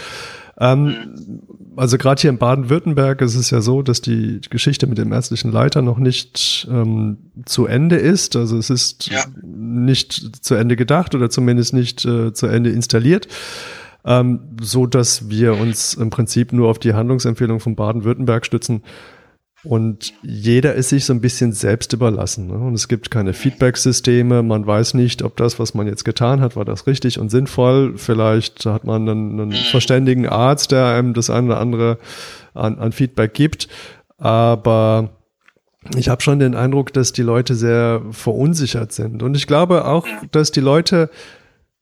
Ähm, also gerade hier in Baden-Württemberg ist es ja so, dass die Geschichte mit dem ärztlichen Leiter noch nicht ähm, zu Ende ist. Also es ist ja. nicht zu Ende gedacht oder zumindest nicht äh, zu Ende installiert. Ähm, so dass wir uns im Prinzip nur auf die Handlungsempfehlung von Baden-Württemberg stützen. Und jeder ist sich so ein bisschen selbst überlassen. Ne? Und es gibt keine Feedback-Systeme. Man weiß nicht, ob das, was man jetzt getan hat, war das richtig und sinnvoll. Vielleicht hat man einen, einen verständigen Arzt, der einem das eine oder andere an, an Feedback gibt. Aber ich habe schon den Eindruck, dass die Leute sehr verunsichert sind. Und ich glaube auch, dass die Leute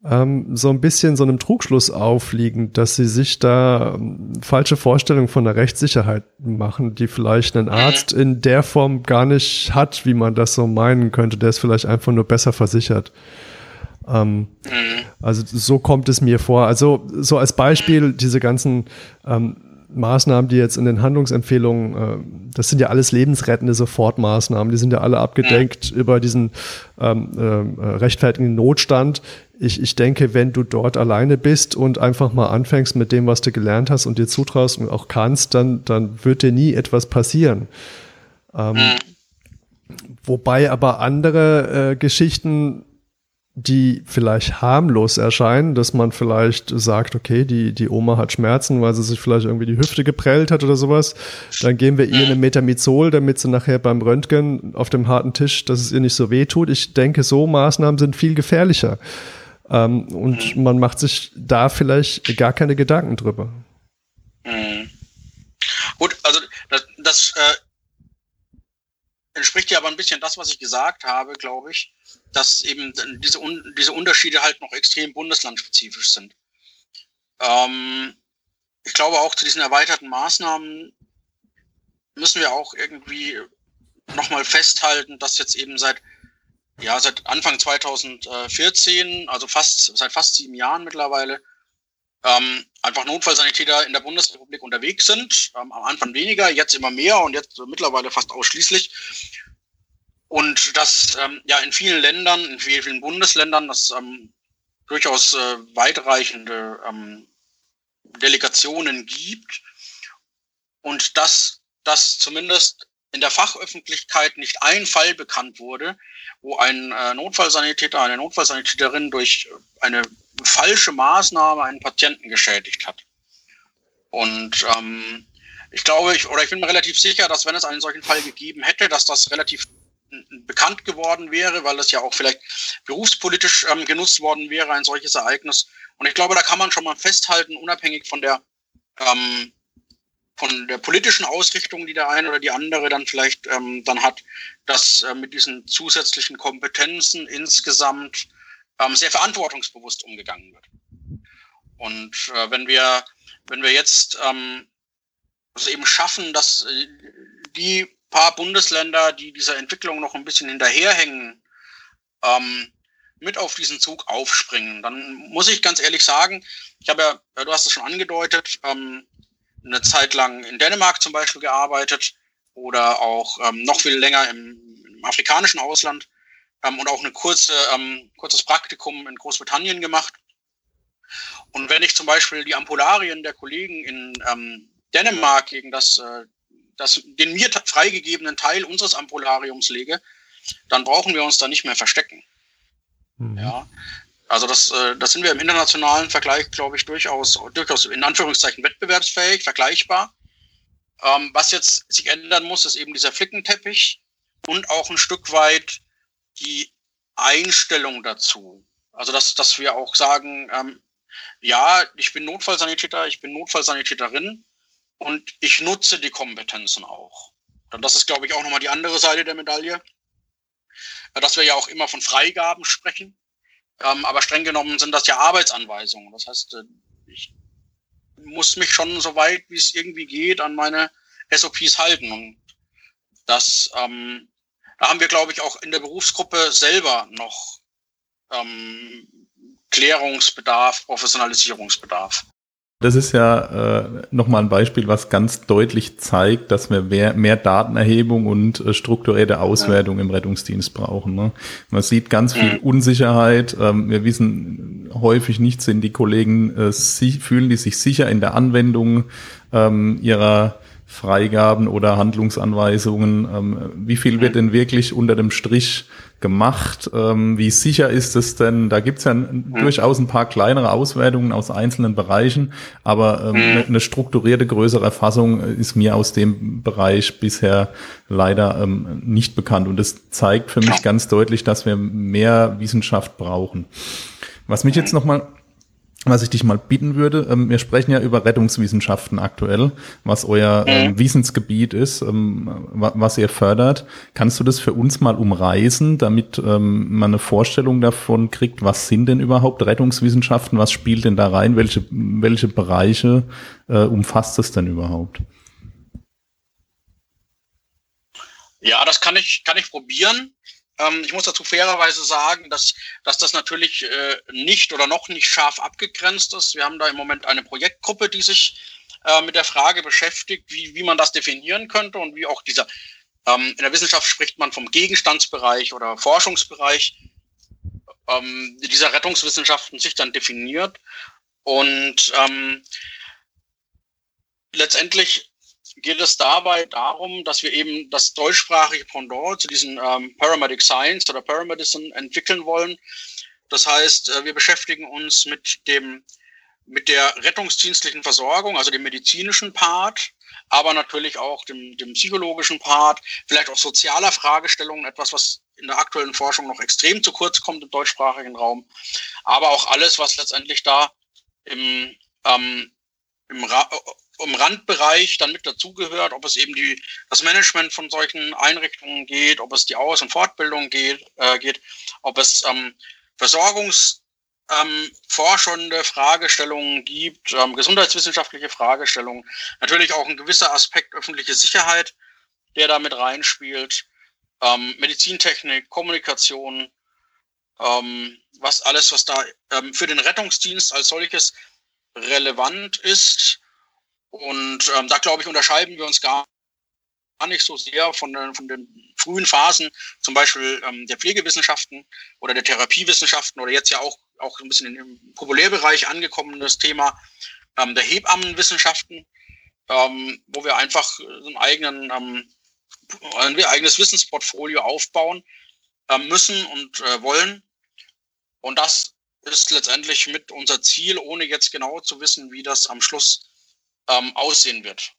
ähm, so ein bisschen so einem Trugschluss aufliegen, dass sie sich da ähm, falsche Vorstellungen von der Rechtssicherheit machen, die vielleicht ein Arzt in der Form gar nicht hat, wie man das so meinen könnte. Der ist vielleicht einfach nur besser versichert. Ähm, also so kommt es mir vor. Also so als Beispiel diese ganzen ähm, Maßnahmen, die jetzt in den Handlungsempfehlungen, äh, das sind ja alles lebensrettende Sofortmaßnahmen, die sind ja alle abgedenkt über diesen ähm, äh, rechtfertigen Notstand. Ich, ich denke, wenn du dort alleine bist und einfach mal anfängst mit dem, was du gelernt hast und dir zutraust und auch kannst, dann, dann wird dir nie etwas passieren. Ähm, wobei aber andere äh, Geschichten die vielleicht harmlos erscheinen, dass man vielleicht sagt, okay, die, die Oma hat Schmerzen, weil sie sich vielleicht irgendwie die Hüfte geprellt hat oder sowas. Dann geben wir ihr eine Metamizol, damit sie nachher beim Röntgen auf dem harten Tisch, dass es ihr nicht so weh tut. Ich denke, so Maßnahmen sind viel gefährlicher. Ähm, und mhm. man macht sich da vielleicht gar keine Gedanken drüber. Mhm. Gut, also das, das äh, entspricht ja aber ein bisschen das, was ich gesagt habe, glaube ich dass eben diese, diese Unterschiede halt noch extrem bundeslandspezifisch sind. Ähm, ich glaube auch zu diesen erweiterten Maßnahmen müssen wir auch irgendwie nochmal festhalten, dass jetzt eben seit, ja, seit Anfang 2014, also fast, seit fast sieben Jahren mittlerweile, ähm, einfach Notfallsanitäter in der Bundesrepublik unterwegs sind. Ähm, am Anfang weniger, jetzt immer mehr und jetzt mittlerweile fast ausschließlich. Und dass ähm, ja in vielen Ländern, in vielen Bundesländern, das ähm, durchaus äh, weitreichende ähm, Delegationen gibt und dass das zumindest in der Fachöffentlichkeit nicht ein Fall bekannt wurde, wo ein äh, Notfallsanitäter, eine Notfallsanitäterin durch eine falsche Maßnahme einen Patienten geschädigt hat. Und ähm, ich glaube, ich, oder ich bin mir relativ sicher, dass wenn es einen solchen Fall gegeben hätte, dass das relativ bekannt geworden wäre, weil es ja auch vielleicht berufspolitisch ähm, genutzt worden wäre, ein solches Ereignis. Und ich glaube, da kann man schon mal festhalten, unabhängig von der ähm, von der politischen Ausrichtung, die der eine oder die andere dann vielleicht ähm, dann hat, dass äh, mit diesen zusätzlichen Kompetenzen insgesamt ähm, sehr verantwortungsbewusst umgegangen wird. Und äh, wenn wir wenn wir jetzt ähm, es eben schaffen, dass äh, die paar Bundesländer, die dieser Entwicklung noch ein bisschen hinterherhängen, ähm, mit auf diesen Zug aufspringen, dann muss ich ganz ehrlich sagen, ich habe ja, du hast es schon angedeutet, ähm, eine Zeit lang in Dänemark zum Beispiel gearbeitet oder auch ähm, noch viel länger im, im afrikanischen Ausland ähm, und auch eine kurze, ähm, kurzes Praktikum in Großbritannien gemacht. Und wenn ich zum Beispiel die Ampularien der Kollegen in ähm, Dänemark gegen das, äh, das, den mir freigegebenen Teil unseres Ampulariums lege, dann brauchen wir uns da nicht mehr verstecken. Mhm. Ja. Also das, äh, das sind wir im internationalen Vergleich, glaube ich, durchaus, durchaus in Anführungszeichen wettbewerbsfähig, vergleichbar. Ähm, was jetzt sich ändern muss, ist eben dieser Flickenteppich und auch ein Stück weit die Einstellung dazu. Also dass, dass wir auch sagen, ähm, ja, ich bin Notfallsanitäter, ich bin Notfallsanitäterin und ich nutze die Kompetenzen auch. Und das ist, glaube ich, auch nochmal die andere Seite der Medaille, dass wir ja auch immer von Freigaben sprechen. Ähm, aber streng genommen sind das ja Arbeitsanweisungen. Das heißt, äh, ich muss mich schon so weit, wie es irgendwie geht, an meine SOPs halten. Und das, ähm, da haben wir, glaube ich, auch in der Berufsgruppe selber noch ähm, Klärungsbedarf, Professionalisierungsbedarf. Das ist ja äh, nochmal ein Beispiel, was ganz deutlich zeigt, dass wir mehr, mehr Datenerhebung und äh, strukturierte Auswertung im Rettungsdienst brauchen. Ne? Man sieht ganz viel Unsicherheit. Ähm, wir wissen häufig nicht, sind die Kollegen, äh, sie, fühlen die sich sicher in der Anwendung ähm, ihrer Freigaben oder Handlungsanweisungen. Ähm, wie viel wird denn wirklich unter dem Strich gemacht? Ähm, wie sicher ist es denn? Da gibt's ja mhm. durchaus ein paar kleinere Auswertungen aus einzelnen Bereichen, aber ähm, mhm. eine strukturierte größere Erfassung ist mir aus dem Bereich bisher leider ähm, nicht bekannt. Und das zeigt für mich ganz deutlich, dass wir mehr Wissenschaft brauchen. Was mich jetzt nochmal was ich dich mal bitten würde, ähm, wir sprechen ja über Rettungswissenschaften aktuell, was euer ähm, mhm. Wissensgebiet ist, ähm, was ihr fördert. Kannst du das für uns mal umreißen, damit ähm, man eine Vorstellung davon kriegt, was sind denn überhaupt Rettungswissenschaften, was spielt denn da rein, welche, welche Bereiche äh, umfasst es denn überhaupt? Ja, das kann ich, kann ich probieren. Ähm, ich muss dazu fairerweise sagen, dass, dass das natürlich äh, nicht oder noch nicht scharf abgegrenzt ist. Wir haben da im Moment eine Projektgruppe, die sich äh, mit der Frage beschäftigt, wie, wie man das definieren könnte und wie auch dieser, ähm, in der Wissenschaft spricht man vom Gegenstandsbereich oder Forschungsbereich ähm, dieser Rettungswissenschaften sich dann definiert. Und ähm, letztendlich geht es dabei darum, dass wir eben das deutschsprachige Pendant zu diesen ähm, Paramedic Science oder Paramedicine entwickeln wollen. Das heißt, äh, wir beschäftigen uns mit dem mit der rettungsdienstlichen Versorgung, also dem medizinischen Part, aber natürlich auch dem, dem psychologischen Part, vielleicht auch sozialer Fragestellungen, etwas, was in der aktuellen Forschung noch extrem zu kurz kommt im deutschsprachigen Raum, aber auch alles, was letztendlich da im, ähm, im Ra im Randbereich dann mit dazugehört, ob es eben die, das Management von solchen Einrichtungen geht, ob es die Aus- und Fortbildung geht, äh, geht ob es ähm, versorgungsforschende ähm, Fragestellungen gibt, ähm, gesundheitswissenschaftliche Fragestellungen, natürlich auch ein gewisser Aspekt öffentliche Sicherheit, der da mit reinspielt, ähm, Medizintechnik, Kommunikation, ähm, was alles, was da ähm, für den Rettungsdienst als solches relevant ist und ähm, da, glaube ich, unterscheiden wir uns gar nicht so sehr von den, von den frühen Phasen, zum Beispiel ähm, der Pflegewissenschaften oder der Therapiewissenschaften oder jetzt ja auch, auch ein bisschen im Populärbereich angekommenes Thema ähm, der Hebammenwissenschaften, ähm, wo wir einfach einen eigenen ähm, ein eigenes Wissensportfolio aufbauen äh, müssen und äh, wollen. Und das ist letztendlich mit unser Ziel, ohne jetzt genau zu wissen, wie das am Schluss ähm, aussehen wird.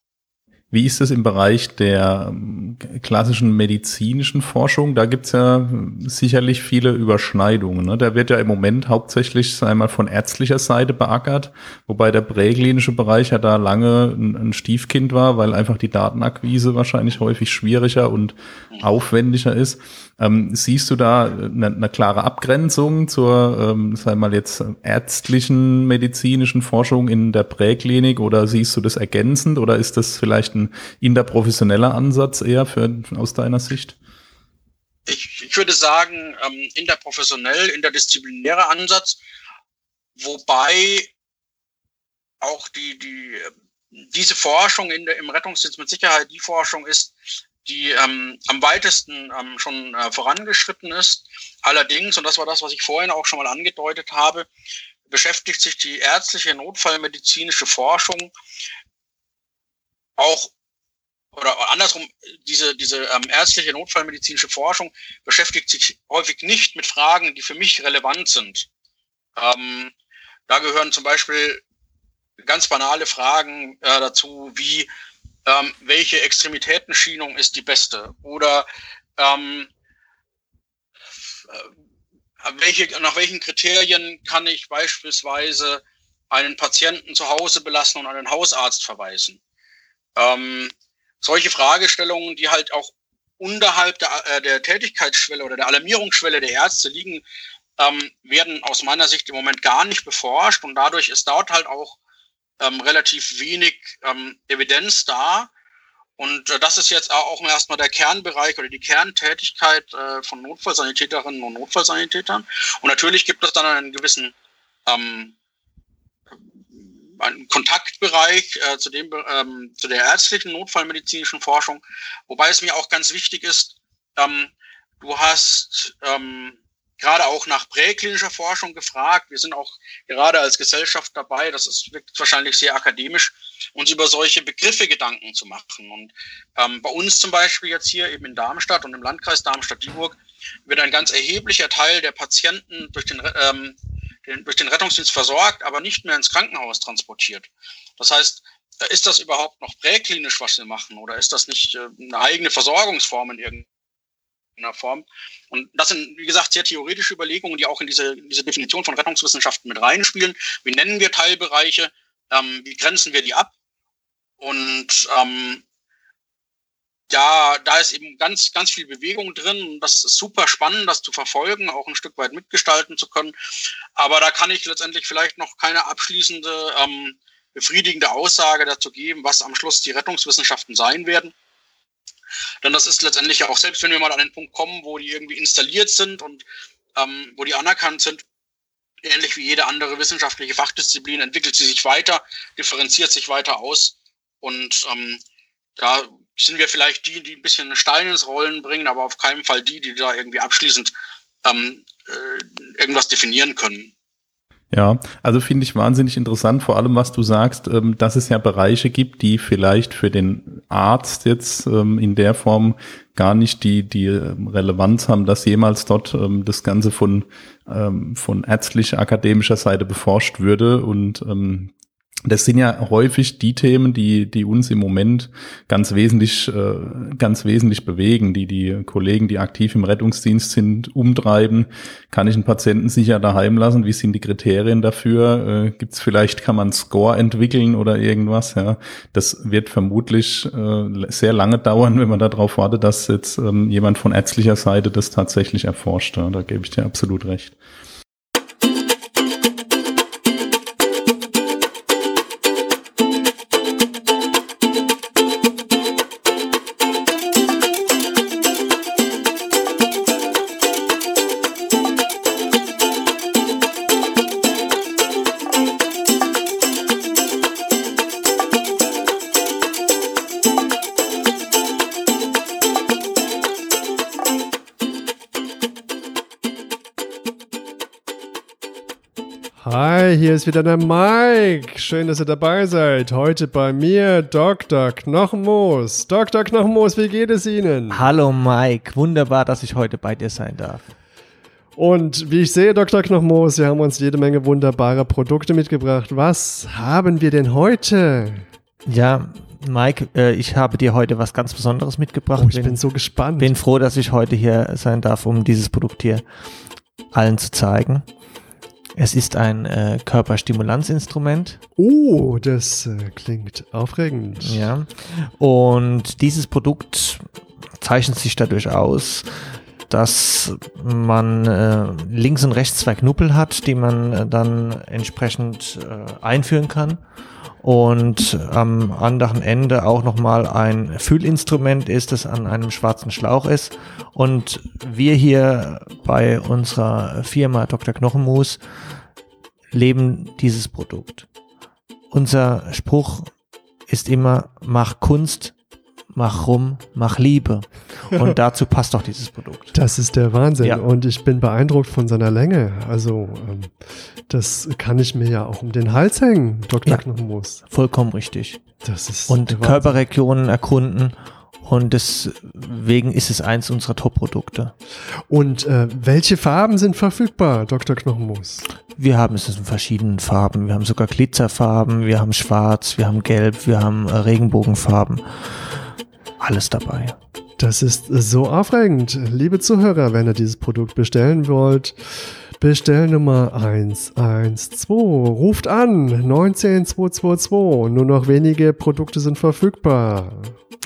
Wie ist es im Bereich der ähm, klassischen medizinischen Forschung? Da gibt's ja sicherlich viele Überschneidungen. Ne? Da wird ja im Moment hauptsächlich einmal von ärztlicher Seite beackert, wobei der präklinische Bereich ja da lange ein Stiefkind war, weil einfach die Datenakquise wahrscheinlich häufig schwieriger und aufwendiger ist. Ähm, siehst du da eine, eine, klare Abgrenzung zur, ähm, sagen wir mal jetzt ärztlichen, medizinischen Forschung in der Präklinik oder siehst du das ergänzend oder ist das vielleicht ein interprofessioneller Ansatz eher für, aus deiner Sicht? Ich, ich würde sagen, ähm, interprofessionell, interdisziplinärer Ansatz, wobei auch die, die, diese Forschung in der, im Rettungsdienst mit Sicherheit die Forschung ist, die ähm, am weitesten ähm, schon äh, vorangeschritten ist. Allerdings, und das war das, was ich vorhin auch schon mal angedeutet habe, beschäftigt sich die ärztliche notfallmedizinische Forschung auch oder andersrum, diese, diese ähm, ärztliche notfallmedizinische Forschung beschäftigt sich häufig nicht mit Fragen, die für mich relevant sind. Ähm, da gehören zum Beispiel ganz banale Fragen äh, dazu, wie ähm, welche Extremitätenschienung ist die beste oder ähm, äh, welche, nach welchen Kriterien kann ich beispielsweise einen Patienten zu Hause belassen und einen Hausarzt verweisen. Ähm, solche Fragestellungen, die halt auch unterhalb der, äh, der Tätigkeitsschwelle oder der Alarmierungsschwelle der Ärzte liegen, ähm, werden aus meiner Sicht im Moment gar nicht beforscht und dadurch ist dort halt auch ähm, relativ wenig ähm, Evidenz da. Und äh, das ist jetzt auch erstmal der Kernbereich oder die Kerntätigkeit äh, von Notfallsanitäterinnen und Notfallsanitätern. Und natürlich gibt es dann einen gewissen ähm, einen Kontaktbereich äh, zu, dem, ähm, zu der ärztlichen notfallmedizinischen Forschung, wobei es mir auch ganz wichtig ist, ähm, du hast ähm, gerade auch nach präklinischer Forschung gefragt. Wir sind auch gerade als Gesellschaft dabei, das ist wahrscheinlich sehr akademisch, uns über solche Begriffe Gedanken zu machen. Und ähm, bei uns zum Beispiel jetzt hier eben in Darmstadt und im Landkreis Darmstadt-Dieburg wird ein ganz erheblicher Teil der Patienten durch den, ähm, den, durch den Rettungsdienst versorgt, aber nicht mehr ins Krankenhaus transportiert. Das heißt, ist das überhaupt noch präklinisch, was wir machen? Oder ist das nicht äh, eine eigene Versorgungsform in irgendeiner irgendeiner Form. Und das sind, wie gesagt, sehr theoretische Überlegungen, die auch in diese, diese Definition von Rettungswissenschaften mit reinspielen. Wie nennen wir Teilbereiche? Ähm, wie grenzen wir die ab? Und ähm, ja, da ist eben ganz, ganz viel Bewegung drin. Das ist super spannend, das zu verfolgen, auch ein Stück weit mitgestalten zu können. Aber da kann ich letztendlich vielleicht noch keine abschließende, ähm, befriedigende Aussage dazu geben, was am Schluss die Rettungswissenschaften sein werden. Denn das ist letztendlich ja auch, selbst wenn wir mal an den Punkt kommen, wo die irgendwie installiert sind und ähm, wo die anerkannt sind, ähnlich wie jede andere wissenschaftliche Fachdisziplin, entwickelt sie sich weiter, differenziert sich weiter aus. Und ähm, da sind wir vielleicht die, die ein bisschen Stein ins Rollen bringen, aber auf keinen Fall die, die da irgendwie abschließend ähm, äh, irgendwas definieren können. Ja, also finde ich wahnsinnig interessant, vor allem was du sagst, ähm, dass es ja Bereiche gibt, die vielleicht für den Arzt jetzt ähm, in der Form gar nicht die, die ähm, Relevanz haben, dass jemals dort das Ganze von, von ärztlicher, akademischer Seite beforscht würde. Und das sind ja häufig die Themen, die, die uns im Moment ganz wesentlich, äh, ganz wesentlich bewegen, die die Kollegen, die aktiv im Rettungsdienst sind, umtreiben. Kann ich einen Patienten sicher daheim lassen? Wie sind die Kriterien dafür? Äh, Gibt es vielleicht, kann man Score entwickeln oder irgendwas? Ja, das wird vermutlich äh, sehr lange dauern, wenn man darauf wartet, dass jetzt ähm, jemand von ärztlicher Seite das tatsächlich erforscht. Da gebe ich dir absolut recht. Hier ist wieder der Mike. Schön, dass ihr dabei seid. Heute bei mir Dr. Knochenmoos. Dr. Knochenmoos, wie geht es Ihnen? Hallo Mike, wunderbar, dass ich heute bei dir sein darf. Und wie ich sehe, Dr. Knochenmoos, Sie haben uns jede Menge wunderbare Produkte mitgebracht. Was haben wir denn heute? Ja, Mike, äh, ich habe dir heute was ganz Besonderes mitgebracht. Oh, ich bin, bin so gespannt. Bin froh, dass ich heute hier sein darf, um dieses Produkt hier allen zu zeigen. Es ist ein äh, Körperstimulanzinstrument. Oh, das äh, klingt aufregend. Ja. Und dieses Produkt zeichnet sich dadurch aus, dass man äh, links und rechts zwei Knuppel hat, die man äh, dann entsprechend äh, einführen kann und am anderen Ende auch nochmal ein Füllinstrument ist, das an einem schwarzen Schlauch ist. Und wir hier bei unserer Firma Dr. Knochenmus leben dieses Produkt. Unser Spruch ist immer, mach Kunst, mach rum, mach Liebe. Und dazu passt auch dieses Produkt. Das ist der Wahnsinn. Ja. Und ich bin beeindruckt von seiner Länge. Also, ähm, das kann ich mir ja auch um den Hals hängen, Dr. Ja, Knochenmus. Vollkommen richtig. Das ist Und Körperregionen erkunden. Und deswegen ist es eins unserer Top-Produkte. Und äh, welche Farben sind verfügbar, Dr. Knochenmus? Wir haben es in verschiedenen Farben. Wir haben sogar Glitzerfarben, wir haben Schwarz, wir haben Gelb, wir haben äh, Regenbogenfarben alles dabei. Das ist so aufregend. Liebe Zuhörer, wenn ihr dieses Produkt bestellen wollt, Bestellnummer 112. Ruft an 19222. Nur noch wenige Produkte sind verfügbar.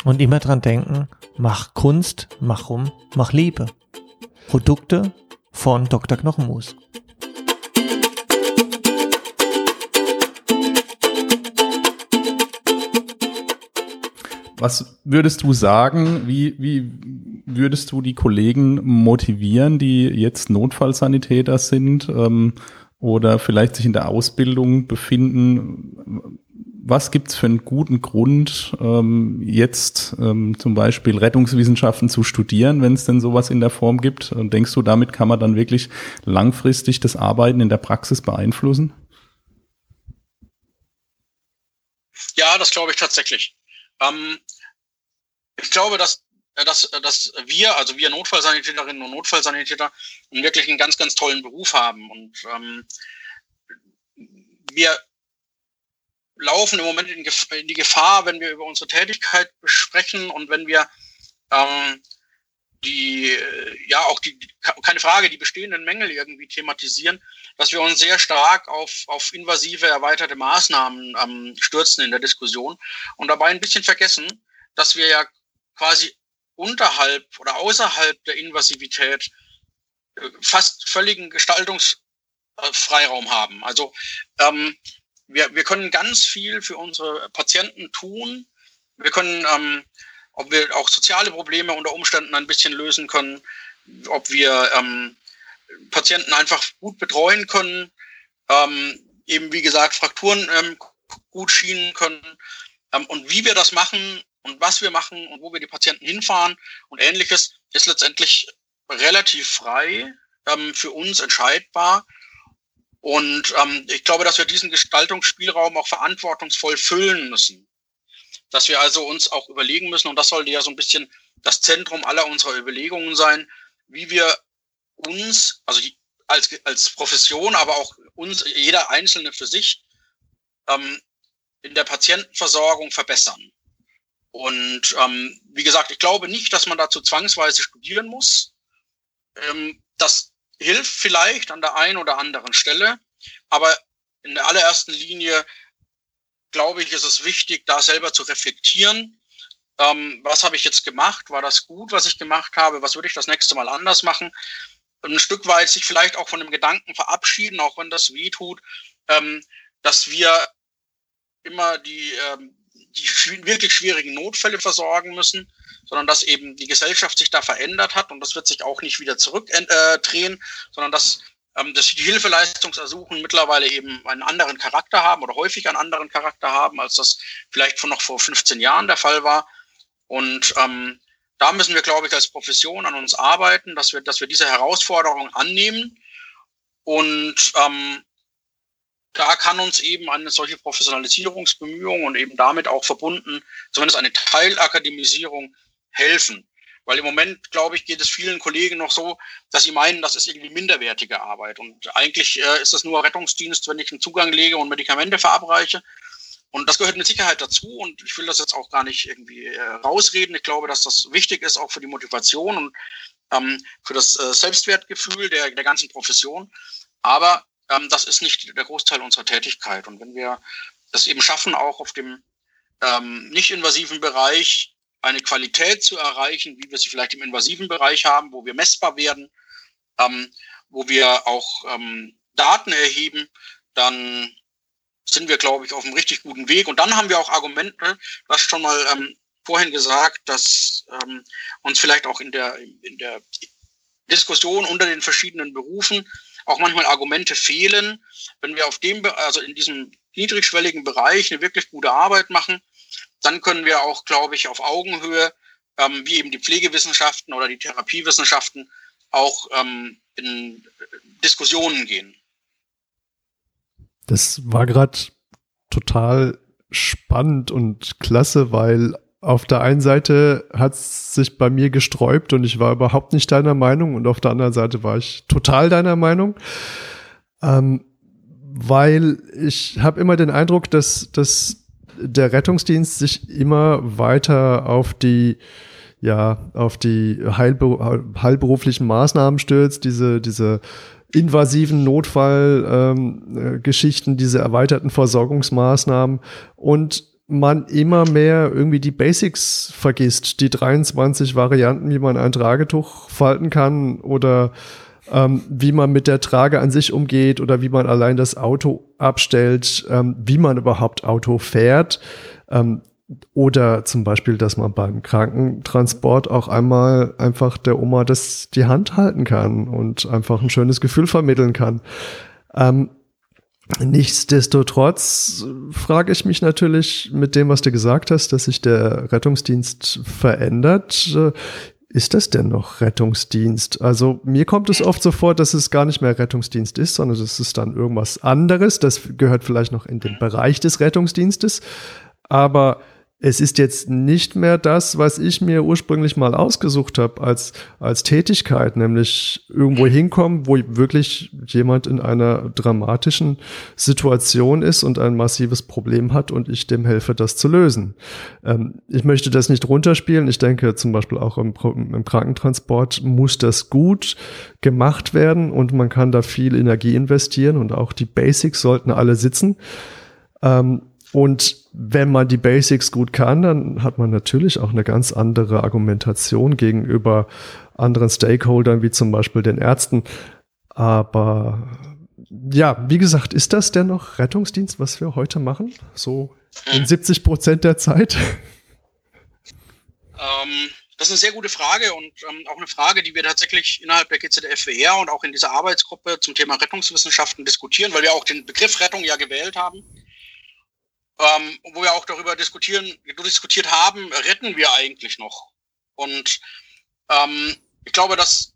Und immer dran denken, mach Kunst, mach rum, mach Liebe. Produkte von Dr. Knochenmus. Was würdest du sagen, wie, wie würdest du die Kollegen motivieren, die jetzt Notfallsanitäter sind ähm, oder vielleicht sich in der Ausbildung befinden? Was gibt's für einen guten Grund, ähm, jetzt ähm, zum Beispiel Rettungswissenschaften zu studieren, wenn es denn sowas in der Form gibt? Und denkst du, damit kann man dann wirklich langfristig das Arbeiten in der Praxis beeinflussen? Ja, das glaube ich tatsächlich. Ähm, ich glaube, dass, äh, dass, äh, dass wir, also wir Notfallsanitäterinnen und Notfallsanitäter, wirklich einen ganz, ganz tollen Beruf haben. Und ähm, wir laufen im Moment in, die Gefahr, wenn wir über unsere Tätigkeit besprechen und wenn wir ähm, die, äh, ja, auch die, keine Frage, die bestehenden Mängel irgendwie thematisieren, dass wir uns sehr stark auf, auf invasive, erweiterte Maßnahmen ähm, stürzen in der Diskussion und dabei ein bisschen vergessen, dass wir ja quasi unterhalb oder außerhalb der Invasivität äh, fast völligen Gestaltungsfreiraum haben. Also ähm, wir, wir können ganz viel für unsere Patienten tun. Wir können ähm, ob wir auch soziale Probleme unter Umständen ein bisschen lösen können, ob wir ähm, Patienten einfach gut betreuen können, ähm, eben wie gesagt Frakturen ähm, gut schienen können ähm, und wie wir das machen und was wir machen und wo wir die Patienten hinfahren und ähnliches ist letztendlich relativ frei ähm, für uns entscheidbar. Und ähm, ich glaube, dass wir diesen Gestaltungsspielraum auch verantwortungsvoll füllen müssen dass wir also uns auch überlegen müssen, und das sollte ja so ein bisschen das Zentrum aller unserer Überlegungen sein, wie wir uns, also als, als Profession, aber auch uns, jeder Einzelne für sich, ähm, in der Patientenversorgung verbessern. Und ähm, wie gesagt, ich glaube nicht, dass man dazu zwangsweise studieren muss. Ähm, das hilft vielleicht an der einen oder anderen Stelle, aber in der allerersten Linie glaube ich, ist es wichtig, da selber zu reflektieren. Ähm, was habe ich jetzt gemacht? War das gut, was ich gemacht habe? Was würde ich das nächste Mal anders machen? Ein Stück weit sich vielleicht auch von dem Gedanken verabschieden, auch wenn das weh tut, ähm, dass wir immer die, ähm, die wirklich schwierigen Notfälle versorgen müssen, sondern dass eben die Gesellschaft sich da verändert hat und das wird sich auch nicht wieder zurückdrehen, äh, sondern dass ähm, dass die Hilfeleistungsersuchen mittlerweile eben einen anderen Charakter haben oder häufig einen anderen Charakter haben, als das vielleicht von noch vor 15 Jahren der Fall war. Und ähm, da müssen wir, glaube ich, als Profession an uns arbeiten, dass wir, dass wir diese Herausforderung annehmen und ähm, da kann uns eben eine solche Professionalisierungsbemühung und eben damit auch verbunden, zumindest eine Teilakademisierung helfen. Weil im Moment, glaube ich, geht es vielen Kollegen noch so, dass sie meinen, das ist irgendwie minderwertige Arbeit. Und eigentlich äh, ist das nur Rettungsdienst, wenn ich einen Zugang lege und Medikamente verabreiche. Und das gehört mit Sicherheit dazu. Und ich will das jetzt auch gar nicht irgendwie äh, rausreden. Ich glaube, dass das wichtig ist, auch für die Motivation und ähm, für das äh, Selbstwertgefühl der, der ganzen Profession. Aber ähm, das ist nicht der Großteil unserer Tätigkeit. Und wenn wir es eben schaffen, auch auf dem ähm, nicht-invasiven Bereich eine Qualität zu erreichen, wie wir sie vielleicht im invasiven Bereich haben, wo wir messbar werden, ähm, wo wir auch ähm, Daten erheben, dann sind wir, glaube ich, auf einem richtig guten Weg. Und dann haben wir auch Argumente, du hast schon mal ähm, vorhin gesagt, dass ähm, uns vielleicht auch in der, in der Diskussion unter den verschiedenen Berufen auch manchmal Argumente fehlen. Wenn wir auf dem, also in diesem niedrigschwelligen Bereich eine wirklich gute Arbeit machen, dann können wir auch, glaube ich, auf Augenhöhe, ähm, wie eben die Pflegewissenschaften oder die Therapiewissenschaften, auch ähm, in Diskussionen gehen. Das war gerade total spannend und klasse, weil auf der einen Seite hat es sich bei mir gesträubt und ich war überhaupt nicht deiner Meinung und auf der anderen Seite war ich total deiner Meinung. Ähm, weil ich habe immer den Eindruck, dass, dass der Rettungsdienst sich immer weiter auf die ja, auf die heilber heilberuflichen Maßnahmen stürzt, diese, diese invasiven Notfallgeschichten, ähm, diese erweiterten Versorgungsmaßnahmen und man immer mehr irgendwie die Basics vergisst, die 23 Varianten, wie man ein Tragetuch falten kann oder ähm, wie man mit der Trage an sich umgeht oder wie man allein das Auto abstellt, ähm, wie man überhaupt Auto fährt. Ähm, oder zum Beispiel, dass man beim Krankentransport auch einmal einfach der Oma das die Hand halten kann und einfach ein schönes Gefühl vermitteln kann. Ähm, nichtsdestotrotz frage ich mich natürlich mit dem, was du gesagt hast, dass sich der Rettungsdienst verändert. Ist das denn noch Rettungsdienst? Also mir kommt es oft so vor, dass es gar nicht mehr Rettungsdienst ist, sondern es ist dann irgendwas anderes. Das gehört vielleicht noch in den Bereich des Rettungsdienstes. Aber es ist jetzt nicht mehr das, was ich mir ursprünglich mal ausgesucht habe als, als Tätigkeit, nämlich irgendwo hinkommen, wo wirklich jemand in einer dramatischen Situation ist und ein massives Problem hat und ich dem helfe, das zu lösen. Ähm, ich möchte das nicht runterspielen. Ich denke zum Beispiel auch im, im Krankentransport muss das gut gemacht werden und man kann da viel Energie investieren und auch die Basics sollten alle sitzen. Ähm, und wenn man die Basics gut kann, dann hat man natürlich auch eine ganz andere Argumentation gegenüber anderen Stakeholdern, wie zum Beispiel den Ärzten. Aber ja, wie gesagt, ist das denn noch Rettungsdienst, was wir heute machen? So in 70 Prozent der Zeit? Ähm, das ist eine sehr gute Frage und ähm, auch eine Frage, die wir tatsächlich innerhalb der GZFWR und auch in dieser Arbeitsgruppe zum Thema Rettungswissenschaften diskutieren, weil wir auch den Begriff Rettung ja gewählt haben ähm, wo wir auch darüber diskutieren, diskutiert haben, retten wir eigentlich noch? Und ähm, ich glaube, dass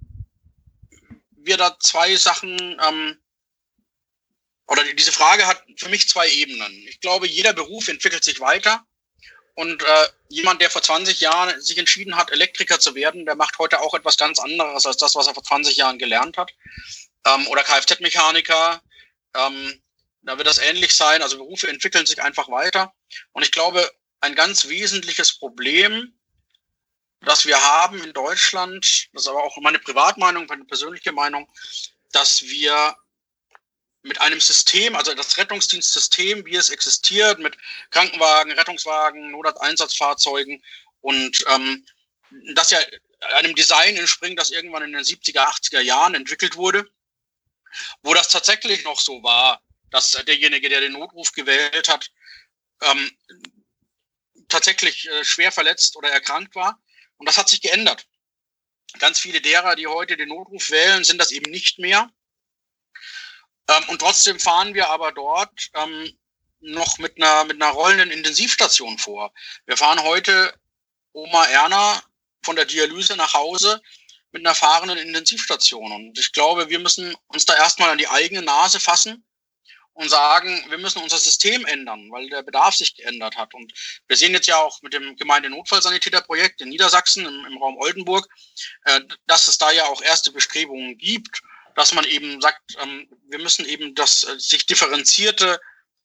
wir da zwei Sachen, ähm, oder diese Frage hat für mich zwei Ebenen. Ich glaube, jeder Beruf entwickelt sich weiter. Und äh, jemand, der vor 20 Jahren sich entschieden hat, Elektriker zu werden, der macht heute auch etwas ganz anderes als das, was er vor 20 Jahren gelernt hat. Ähm, oder Kfz-Mechaniker. Ähm, da wird das ähnlich sein. Also Berufe entwickeln sich einfach weiter. Und ich glaube, ein ganz wesentliches Problem, das wir haben in Deutschland, das ist aber auch meine Privatmeinung, meine persönliche Meinung, dass wir mit einem System, also das Rettungsdienstsystem, wie es existiert, mit Krankenwagen, Rettungswagen, Notarzt-Einsatzfahrzeugen und ähm, das ja einem Design entspringt, das irgendwann in den 70er, 80er Jahren entwickelt wurde, wo das tatsächlich noch so war, dass derjenige, der den Notruf gewählt hat, ähm, tatsächlich äh, schwer verletzt oder erkrankt war. Und das hat sich geändert. Ganz viele derer, die heute den Notruf wählen, sind das eben nicht mehr. Ähm, und trotzdem fahren wir aber dort ähm, noch mit einer, mit einer rollenden Intensivstation vor. Wir fahren heute Oma Erna von der Dialyse nach Hause mit einer fahrenden Intensivstation. Und ich glaube, wir müssen uns da erstmal an die eigene Nase fassen und sagen, wir müssen unser System ändern, weil der Bedarf sich geändert hat. Und wir sehen jetzt ja auch mit dem Gemeindenotfallsanitäterprojekt in Niedersachsen im, im Raum Oldenburg, äh, dass es da ja auch erste Bestrebungen gibt, dass man eben sagt, ähm, wir müssen eben das äh, sich differenzierte,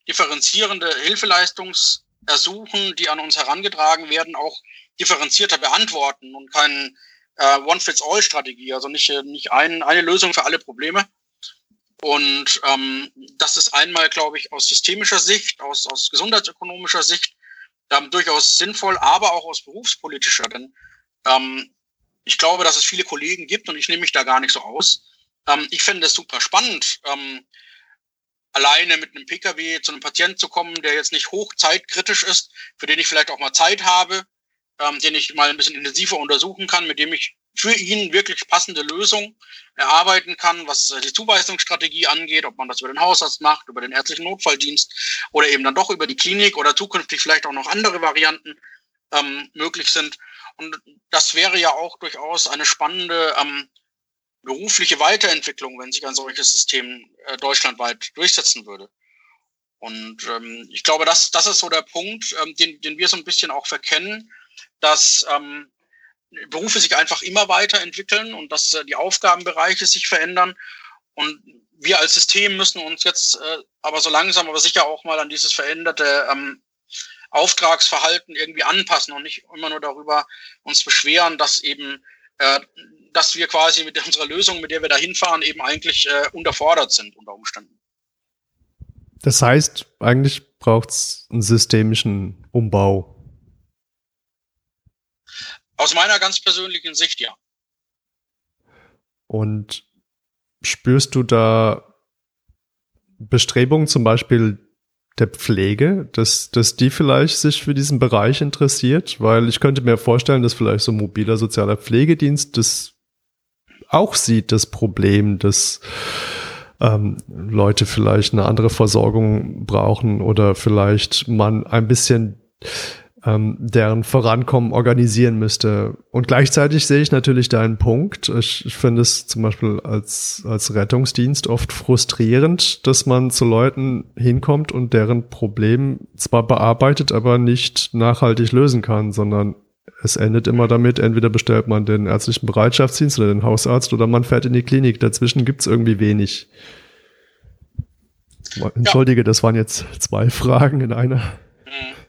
differenzierende Hilfeleistungsersuchen, die an uns herangetragen werden, auch differenzierter beantworten und keinen äh, One-Fits-All-Strategie, also nicht, äh, nicht ein, eine Lösung für alle Probleme. Und ähm, das ist einmal, glaube ich, aus systemischer Sicht, aus, aus gesundheitsökonomischer Sicht ähm, durchaus sinnvoll, aber auch aus berufspolitischer. Denn ähm, ich glaube, dass es viele Kollegen gibt und ich nehme mich da gar nicht so aus. Ähm, ich fände es super spannend, ähm, alleine mit einem Pkw zu einem Patienten zu kommen, der jetzt nicht hochzeitkritisch ist, für den ich vielleicht auch mal Zeit habe, ähm, den ich mal ein bisschen intensiver untersuchen kann, mit dem ich für ihn wirklich passende Lösungen erarbeiten kann, was die Zuweisungsstrategie angeht, ob man das über den Hausarzt macht, über den ärztlichen Notfalldienst oder eben dann doch über die Klinik oder zukünftig vielleicht auch noch andere Varianten ähm, möglich sind. Und das wäre ja auch durchaus eine spannende ähm, berufliche Weiterentwicklung, wenn sich ein solches System äh, deutschlandweit durchsetzen würde. Und ähm, ich glaube, das, das ist so der Punkt, ähm, den, den wir so ein bisschen auch verkennen, dass ähm, Berufe sich einfach immer weiterentwickeln und dass äh, die Aufgabenbereiche sich verändern. Und wir als System müssen uns jetzt äh, aber so langsam, aber sicher auch mal an dieses veränderte ähm, Auftragsverhalten irgendwie anpassen und nicht immer nur darüber uns beschweren, dass eben, äh, dass wir quasi mit unserer Lösung, mit der wir da hinfahren, eben eigentlich äh, unterfordert sind unter Umständen. Das heißt, eigentlich braucht es einen systemischen Umbau aus meiner ganz persönlichen Sicht, ja. Und spürst du da Bestrebungen zum Beispiel der Pflege, dass, dass die vielleicht sich für diesen Bereich interessiert? Weil ich könnte mir vorstellen, dass vielleicht so ein mobiler sozialer Pflegedienst das auch sieht, das Problem, dass ähm, Leute vielleicht eine andere Versorgung brauchen oder vielleicht man ein bisschen ähm, deren Vorankommen organisieren müsste. Und gleichzeitig sehe ich natürlich deinen Punkt. Ich, ich finde es zum Beispiel als, als Rettungsdienst oft frustrierend, dass man zu Leuten hinkommt und deren Problem zwar bearbeitet, aber nicht nachhaltig lösen kann, sondern es endet immer damit, entweder bestellt man den ärztlichen Bereitschaftsdienst oder den Hausarzt oder man fährt in die Klinik. Dazwischen gibt's irgendwie wenig. Entschuldige, ja. das waren jetzt zwei Fragen in einer. Mhm.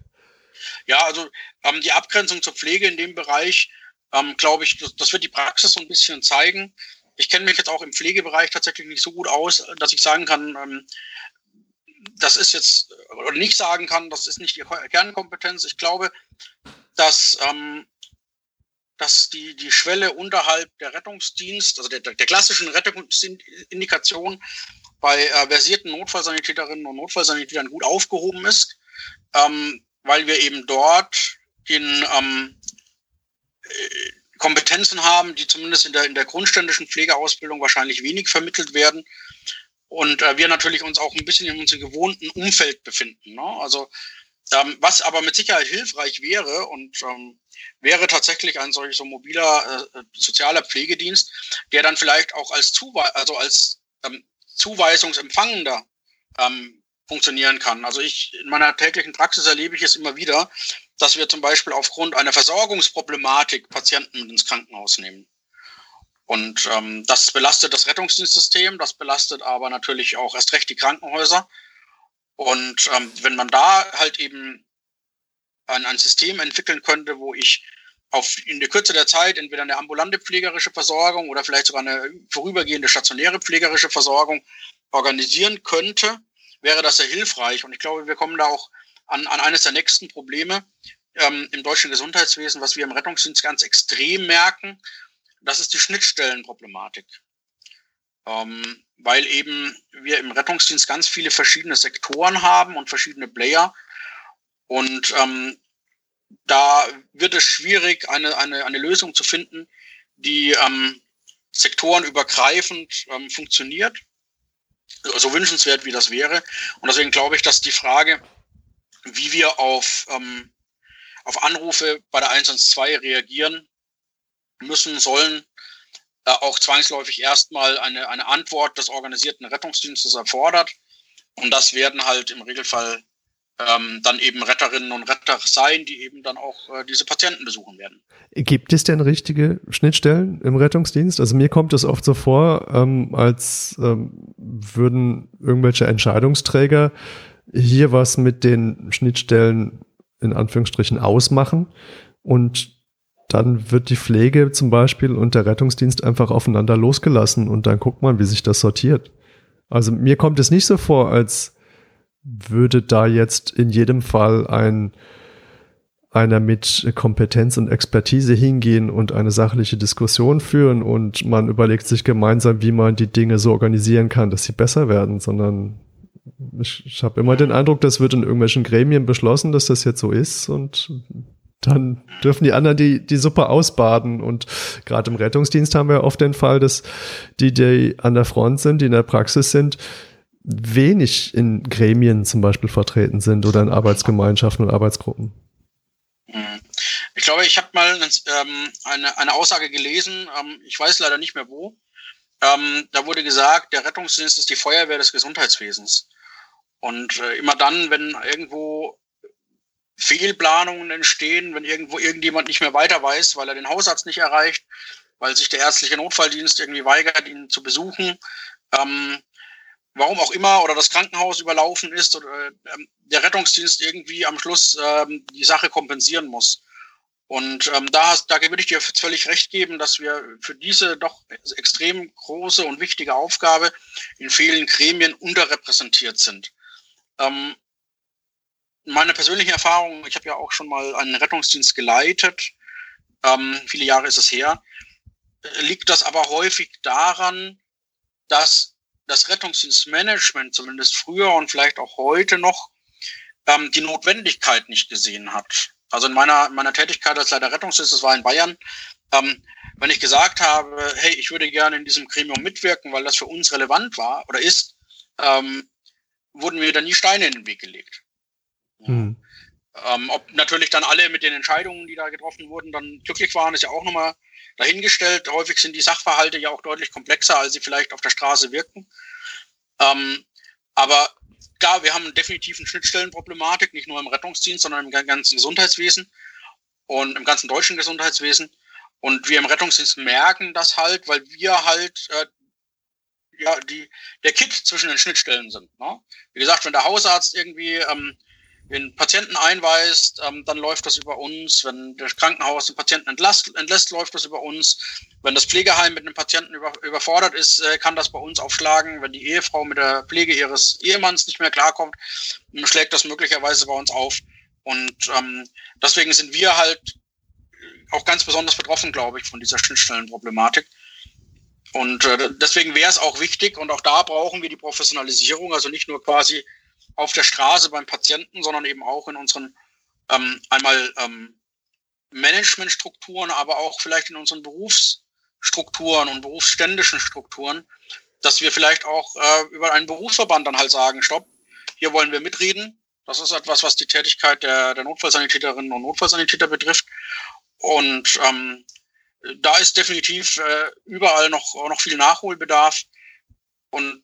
Ja, also ähm, die Abgrenzung zur Pflege in dem Bereich, ähm, glaube ich, das, das wird die Praxis so ein bisschen zeigen. Ich kenne mich jetzt auch im Pflegebereich tatsächlich nicht so gut aus, dass ich sagen kann, ähm, das ist jetzt, oder nicht sagen kann, das ist nicht die Kernkompetenz. Ich glaube, dass, ähm, dass die, die Schwelle unterhalb der Rettungsdienst, also der, der klassischen Rettungsindikation bei äh, versierten Notfallsanitäterinnen und Notfallsanitätern gut aufgehoben ist. Ähm, weil wir eben dort in ähm, äh, Kompetenzen haben, die zumindest in der, in der grundständischen Pflegeausbildung wahrscheinlich wenig vermittelt werden. Und äh, wir natürlich uns auch ein bisschen in unserem gewohnten Umfeld befinden. Ne? Also ähm, was aber mit Sicherheit hilfreich wäre und ähm, wäre tatsächlich ein solch so mobiler äh, sozialer Pflegedienst, der dann vielleicht auch als Zuwe also als ähm, Zuweisungsempfangender ähm, funktionieren kann. Also ich in meiner täglichen Praxis erlebe ich es immer wieder, dass wir zum Beispiel aufgrund einer Versorgungsproblematik Patienten ins Krankenhaus nehmen. Und ähm, das belastet das Rettungsdienstsystem, das belastet aber natürlich auch erst recht die Krankenhäuser. Und ähm, wenn man da halt eben ein, ein System entwickeln könnte, wo ich auf in der Kürze der Zeit entweder eine ambulante pflegerische Versorgung oder vielleicht sogar eine vorübergehende stationäre pflegerische Versorgung organisieren könnte, wäre das sehr hilfreich. Und ich glaube, wir kommen da auch an, an eines der nächsten Probleme ähm, im deutschen Gesundheitswesen, was wir im Rettungsdienst ganz extrem merken. Das ist die Schnittstellenproblematik. Ähm, weil eben wir im Rettungsdienst ganz viele verschiedene Sektoren haben und verschiedene Player. Und ähm, da wird es schwierig, eine, eine, eine Lösung zu finden, die ähm, sektorenübergreifend ähm, funktioniert so wünschenswert wie das wäre. Und deswegen glaube ich, dass die Frage, wie wir auf, ähm, auf Anrufe bei der 112 reagieren müssen, sollen, äh, auch zwangsläufig erstmal eine, eine Antwort des organisierten Rettungsdienstes erfordert. Und das werden halt im Regelfall ähm, dann eben Retterinnen und Retter sein, die eben dann auch äh, diese Patienten besuchen werden. Gibt es denn richtige Schnittstellen im Rettungsdienst? Also mir kommt es oft so vor, ähm, als ähm, würden irgendwelche Entscheidungsträger hier was mit den Schnittstellen in Anführungsstrichen ausmachen und dann wird die Pflege zum Beispiel und der Rettungsdienst einfach aufeinander losgelassen und dann guckt man, wie sich das sortiert. Also mir kommt es nicht so vor, als würde da jetzt in jedem Fall ein einer mit Kompetenz und Expertise hingehen und eine sachliche Diskussion führen und man überlegt sich gemeinsam, wie man die Dinge so organisieren kann, dass sie besser werden, sondern ich, ich habe immer den Eindruck, das wird in irgendwelchen Gremien beschlossen, dass das jetzt so ist und dann dürfen die anderen die, die Suppe ausbaden. Und gerade im Rettungsdienst haben wir oft den Fall, dass die, die an der Front sind, die in der Praxis sind, wenig in Gremien zum Beispiel vertreten sind oder in Arbeitsgemeinschaften und Arbeitsgruppen. Ich glaube, ich habe mal ähm, eine, eine Aussage gelesen, ähm, ich weiß leider nicht mehr wo. Ähm, da wurde gesagt, der Rettungsdienst ist die Feuerwehr des Gesundheitswesens. Und äh, immer dann, wenn irgendwo Fehlplanungen entstehen, wenn irgendwo irgendjemand nicht mehr weiter weiß, weil er den Hausarzt nicht erreicht, weil sich der ärztliche Notfalldienst irgendwie weigert, ihn zu besuchen, warum auch immer, oder das Krankenhaus überlaufen ist oder ähm, der Rettungsdienst irgendwie am Schluss ähm, die Sache kompensieren muss. Und ähm, da, hast, da würde ich dir völlig recht geben, dass wir für diese doch extrem große und wichtige Aufgabe in vielen Gremien unterrepräsentiert sind. Ähm, meine persönliche Erfahrung, ich habe ja auch schon mal einen Rettungsdienst geleitet, ähm, viele Jahre ist es her, liegt das aber häufig daran, dass das Rettungsdienstmanagement zumindest früher und vielleicht auch heute noch ähm, die Notwendigkeit nicht gesehen hat. Also in meiner, meiner Tätigkeit als Leiter Rettungsdienst, das war in Bayern, ähm, wenn ich gesagt habe, hey, ich würde gerne in diesem Gremium mitwirken, weil das für uns relevant war oder ist, ähm, wurden mir dann nie Steine in den Weg gelegt. Hm. Ähm, ob natürlich dann alle mit den Entscheidungen, die da getroffen wurden, dann glücklich waren, ist ja auch nochmal dahingestellt. Häufig sind die Sachverhalte ja auch deutlich komplexer, als sie vielleicht auf der Straße wirken. Ähm, aber klar, wir haben definitiv eine Schnittstellenproblematik, nicht nur im Rettungsdienst, sondern im ganzen Gesundheitswesen und im ganzen deutschen Gesundheitswesen. Und wir im Rettungsdienst merken das halt, weil wir halt äh, ja die der Kit zwischen den Schnittstellen sind. Ne? Wie gesagt, wenn der Hausarzt irgendwie ähm, den Patienten einweist, ähm, dann läuft das über uns. Wenn das Krankenhaus den Patienten entlässt, entlässt, läuft das über uns. Wenn das Pflegeheim mit dem Patienten über, überfordert ist, äh, kann das bei uns aufschlagen. Wenn die Ehefrau mit der Pflege ihres Ehemanns nicht mehr klarkommt, schlägt das möglicherweise bei uns auf. Und ähm, deswegen sind wir halt auch ganz besonders betroffen, glaube ich, von dieser Schnittstellenproblematik. Und äh, deswegen wäre es auch wichtig, und auch da brauchen wir die Professionalisierung, also nicht nur quasi auf der Straße beim Patienten, sondern eben auch in unseren ähm, einmal ähm, Managementstrukturen, aber auch vielleicht in unseren Berufsstrukturen und berufsständischen Strukturen, dass wir vielleicht auch äh, über einen Berufsverband dann halt sagen, stopp, hier wollen wir mitreden. Das ist etwas, was die Tätigkeit der, der Notfallsanitäterinnen und Notfallsanitäter betrifft. Und ähm, da ist definitiv äh, überall noch, noch viel Nachholbedarf. Und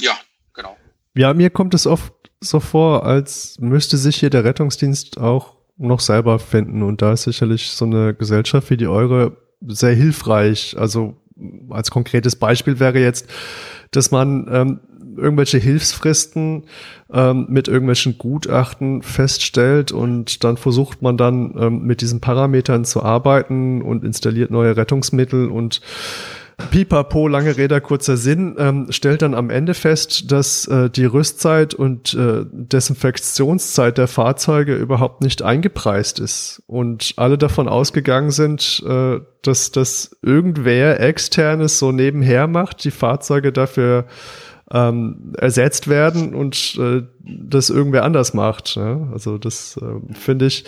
ja, genau. Ja, mir kommt es oft so vor, als müsste sich hier der Rettungsdienst auch noch selber finden. Und da ist sicherlich so eine Gesellschaft wie die eure sehr hilfreich. Also als konkretes Beispiel wäre jetzt, dass man ähm, irgendwelche Hilfsfristen ähm, mit irgendwelchen Gutachten feststellt und dann versucht man dann ähm, mit diesen Parametern zu arbeiten und installiert neue Rettungsmittel und Pipapo, lange Räder, kurzer Sinn, ähm, stellt dann am Ende fest, dass äh, die Rüstzeit und äh, Desinfektionszeit der Fahrzeuge überhaupt nicht eingepreist ist und alle davon ausgegangen sind, äh, dass das irgendwer externes so nebenher macht, die Fahrzeuge dafür ähm, ersetzt werden und äh, das irgendwer anders macht. Ja? Also das äh, finde ich,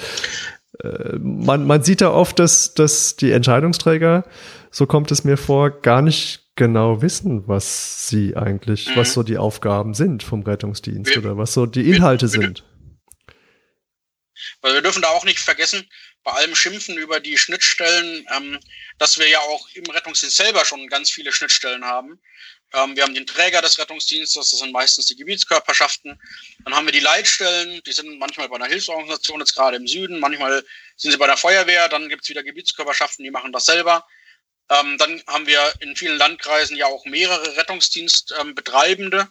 äh, man, man sieht da oft, dass, dass die Entscheidungsträger so kommt es mir vor, gar nicht genau wissen, was sie eigentlich, mhm. was so die Aufgaben sind vom Rettungsdienst wir, oder was so die Inhalte wir, wir, sind. Weil wir dürfen da auch nicht vergessen, bei allem Schimpfen über die Schnittstellen, ähm, dass wir ja auch im Rettungsdienst selber schon ganz viele Schnittstellen haben. Ähm, wir haben den Träger des Rettungsdienstes, das sind meistens die Gebietskörperschaften. Dann haben wir die Leitstellen, die sind manchmal bei einer Hilfsorganisation, jetzt gerade im Süden, manchmal sind sie bei der Feuerwehr, dann gibt's wieder Gebietskörperschaften, die machen das selber. Ähm, dann haben wir in vielen Landkreisen ja auch mehrere Rettungsdienstbetreibende.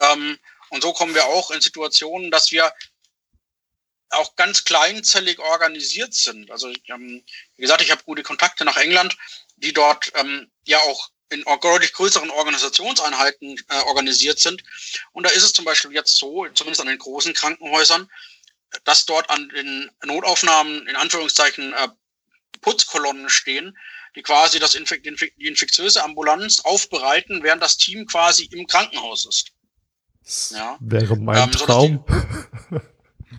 Ähm, und so kommen wir auch in Situationen, dass wir auch ganz kleinzellig organisiert sind. Also ähm, wie gesagt, ich habe gute Kontakte nach England, die dort ähm, ja auch in deutlich größeren Organisationseinheiten äh, organisiert sind. Und da ist es zum Beispiel jetzt so, zumindest an den großen Krankenhäusern, dass dort an den Notaufnahmen in Anführungszeichen äh, Putzkolonnen stehen, die quasi das Infek die infektiöse Ambulanz aufbereiten, während das Team quasi im Krankenhaus ist. Das ja. Wäre mein ähm, Traum. Die,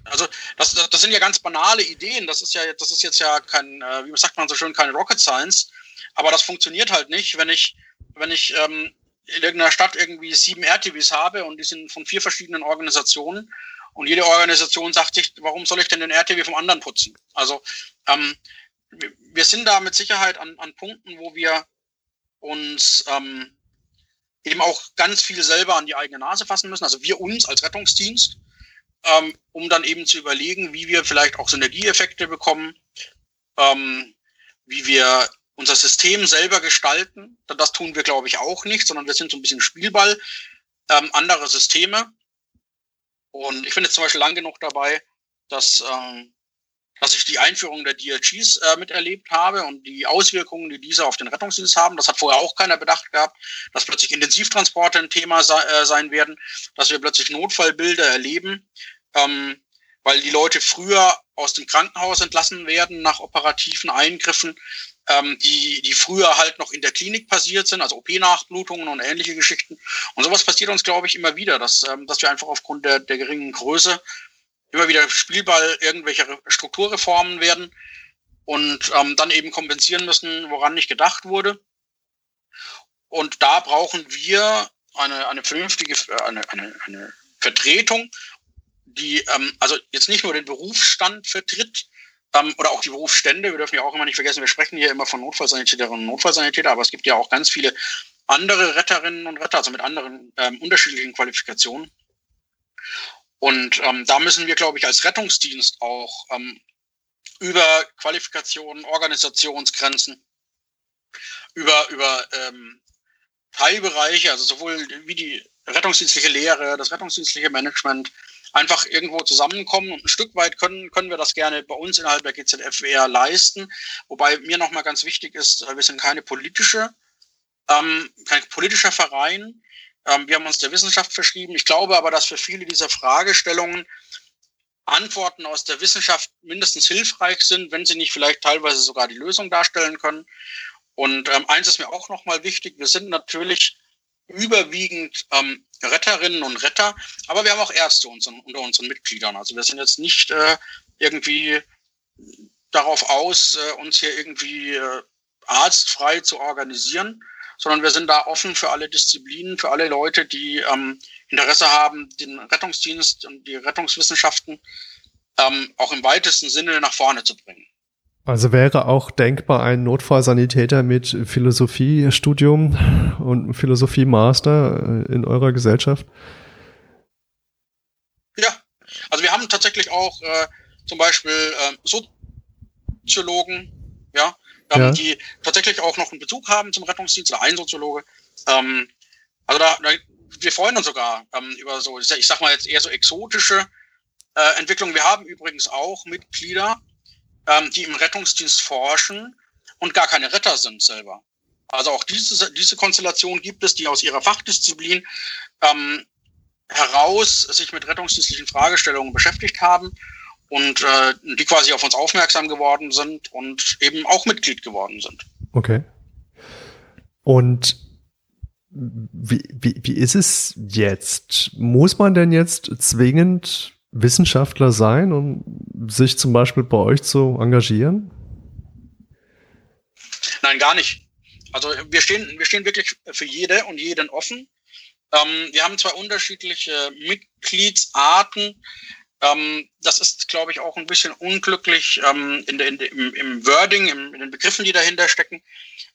also das, das, das sind ja ganz banale Ideen. Das ist ja, das ist jetzt ja kein, äh, wie sagt man so schön, keine Rocket Science. Aber das funktioniert halt nicht, wenn ich, wenn ich ähm, in irgendeiner Stadt irgendwie sieben RTWs habe und die sind von vier verschiedenen Organisationen und jede Organisation sagt sich, warum soll ich denn den RTW vom anderen putzen? Also ähm, wir sind da mit Sicherheit an, an Punkten, wo wir uns ähm, eben auch ganz viel selber an die eigene Nase fassen müssen. Also wir uns als Rettungsdienst, ähm, um dann eben zu überlegen, wie wir vielleicht auch Synergieeffekte bekommen, ähm, wie wir unser System selber gestalten. Das tun wir, glaube ich, auch nicht, sondern wir sind so ein bisschen Spielball ähm, anderer Systeme. Und ich finde zum Beispiel lang genug dabei, dass ähm, dass ich die Einführung der DRGs äh, miterlebt habe und die Auswirkungen, die diese auf den Rettungsdienst haben. Das hat vorher auch keiner bedacht gehabt, dass plötzlich Intensivtransporte ein Thema sei, äh, sein werden, dass wir plötzlich Notfallbilder erleben, ähm, weil die Leute früher aus dem Krankenhaus entlassen werden nach operativen Eingriffen, ähm, die, die früher halt noch in der Klinik passiert sind, also OP-Nachblutungen und ähnliche Geschichten. Und sowas passiert uns, glaube ich, immer wieder, dass, ähm, dass wir einfach aufgrund der, der geringen Größe immer wieder Spielball irgendwelche Strukturreformen werden und ähm, dann eben kompensieren müssen, woran nicht gedacht wurde. Und da brauchen wir eine, eine vernünftige, äh, eine, eine, eine Vertretung, die ähm, also jetzt nicht nur den Berufsstand vertritt, ähm, oder auch die Berufsstände. Wir dürfen ja auch immer nicht vergessen, wir sprechen hier immer von Notfallsanitäterinnen und Notfallsanitäter, aber es gibt ja auch ganz viele andere Retterinnen und Retter, also mit anderen ähm, unterschiedlichen Qualifikationen. Und ähm, da müssen wir, glaube ich, als Rettungsdienst auch ähm, über Qualifikationen, Organisationsgrenzen, über, über ähm, Teilbereiche, also sowohl wie die rettungsdienstliche Lehre, das rettungsdienstliche Management, einfach irgendwo zusammenkommen und ein Stück weit können, können wir das gerne bei uns innerhalb der GZFWR leisten. Wobei mir nochmal ganz wichtig ist, wir sind keine politische, ähm, kein politischer Verein. Ähm, wir haben uns der Wissenschaft verschrieben. Ich glaube aber, dass für viele dieser Fragestellungen Antworten aus der Wissenschaft mindestens hilfreich sind, wenn sie nicht vielleicht teilweise sogar die Lösung darstellen können. Und ähm, eins ist mir auch nochmal wichtig, wir sind natürlich überwiegend ähm, Retterinnen und Retter, aber wir haben auch Ärzte unseren, unter unseren Mitgliedern. Also wir sind jetzt nicht äh, irgendwie darauf aus, äh, uns hier irgendwie äh, arztfrei zu organisieren, sondern wir sind da offen für alle Disziplinen, für alle Leute, die ähm, Interesse haben, den Rettungsdienst und die Rettungswissenschaften ähm, auch im weitesten Sinne nach vorne zu bringen. Also wäre auch denkbar ein Notfallsanitäter mit Philosophiestudium und Philosophie-Master äh, in eurer Gesellschaft? Ja, also wir haben tatsächlich auch äh, zum Beispiel äh, Soziologen, ja, ähm, ja. die tatsächlich auch noch einen Bezug haben zum Rettungsdienst oder ein Soziologe. Ähm, also da, da, wir freuen uns sogar ähm, über so, ich sag mal jetzt eher so exotische äh, Entwicklungen. Wir haben übrigens auch Mitglieder, ähm, die im Rettungsdienst forschen und gar keine Retter sind selber. Also auch diese, diese Konstellation gibt es, die aus ihrer Fachdisziplin ähm, heraus sich mit rettungsdienstlichen Fragestellungen beschäftigt haben und äh, die quasi auf uns aufmerksam geworden sind und eben auch Mitglied geworden sind. Okay. Und wie, wie, wie ist es jetzt? Muss man denn jetzt zwingend Wissenschaftler sein, um sich zum Beispiel bei euch zu engagieren? Nein, gar nicht. Also wir stehen, wir stehen wirklich für jede und jeden offen. Ähm, wir haben zwei unterschiedliche Mitgliedsarten Ähm, das ist, glaube ich, auch ein bisschen unglücklich ähm, in der, in der, im, im Wording, im, in den Begriffen, die dahinter stecken.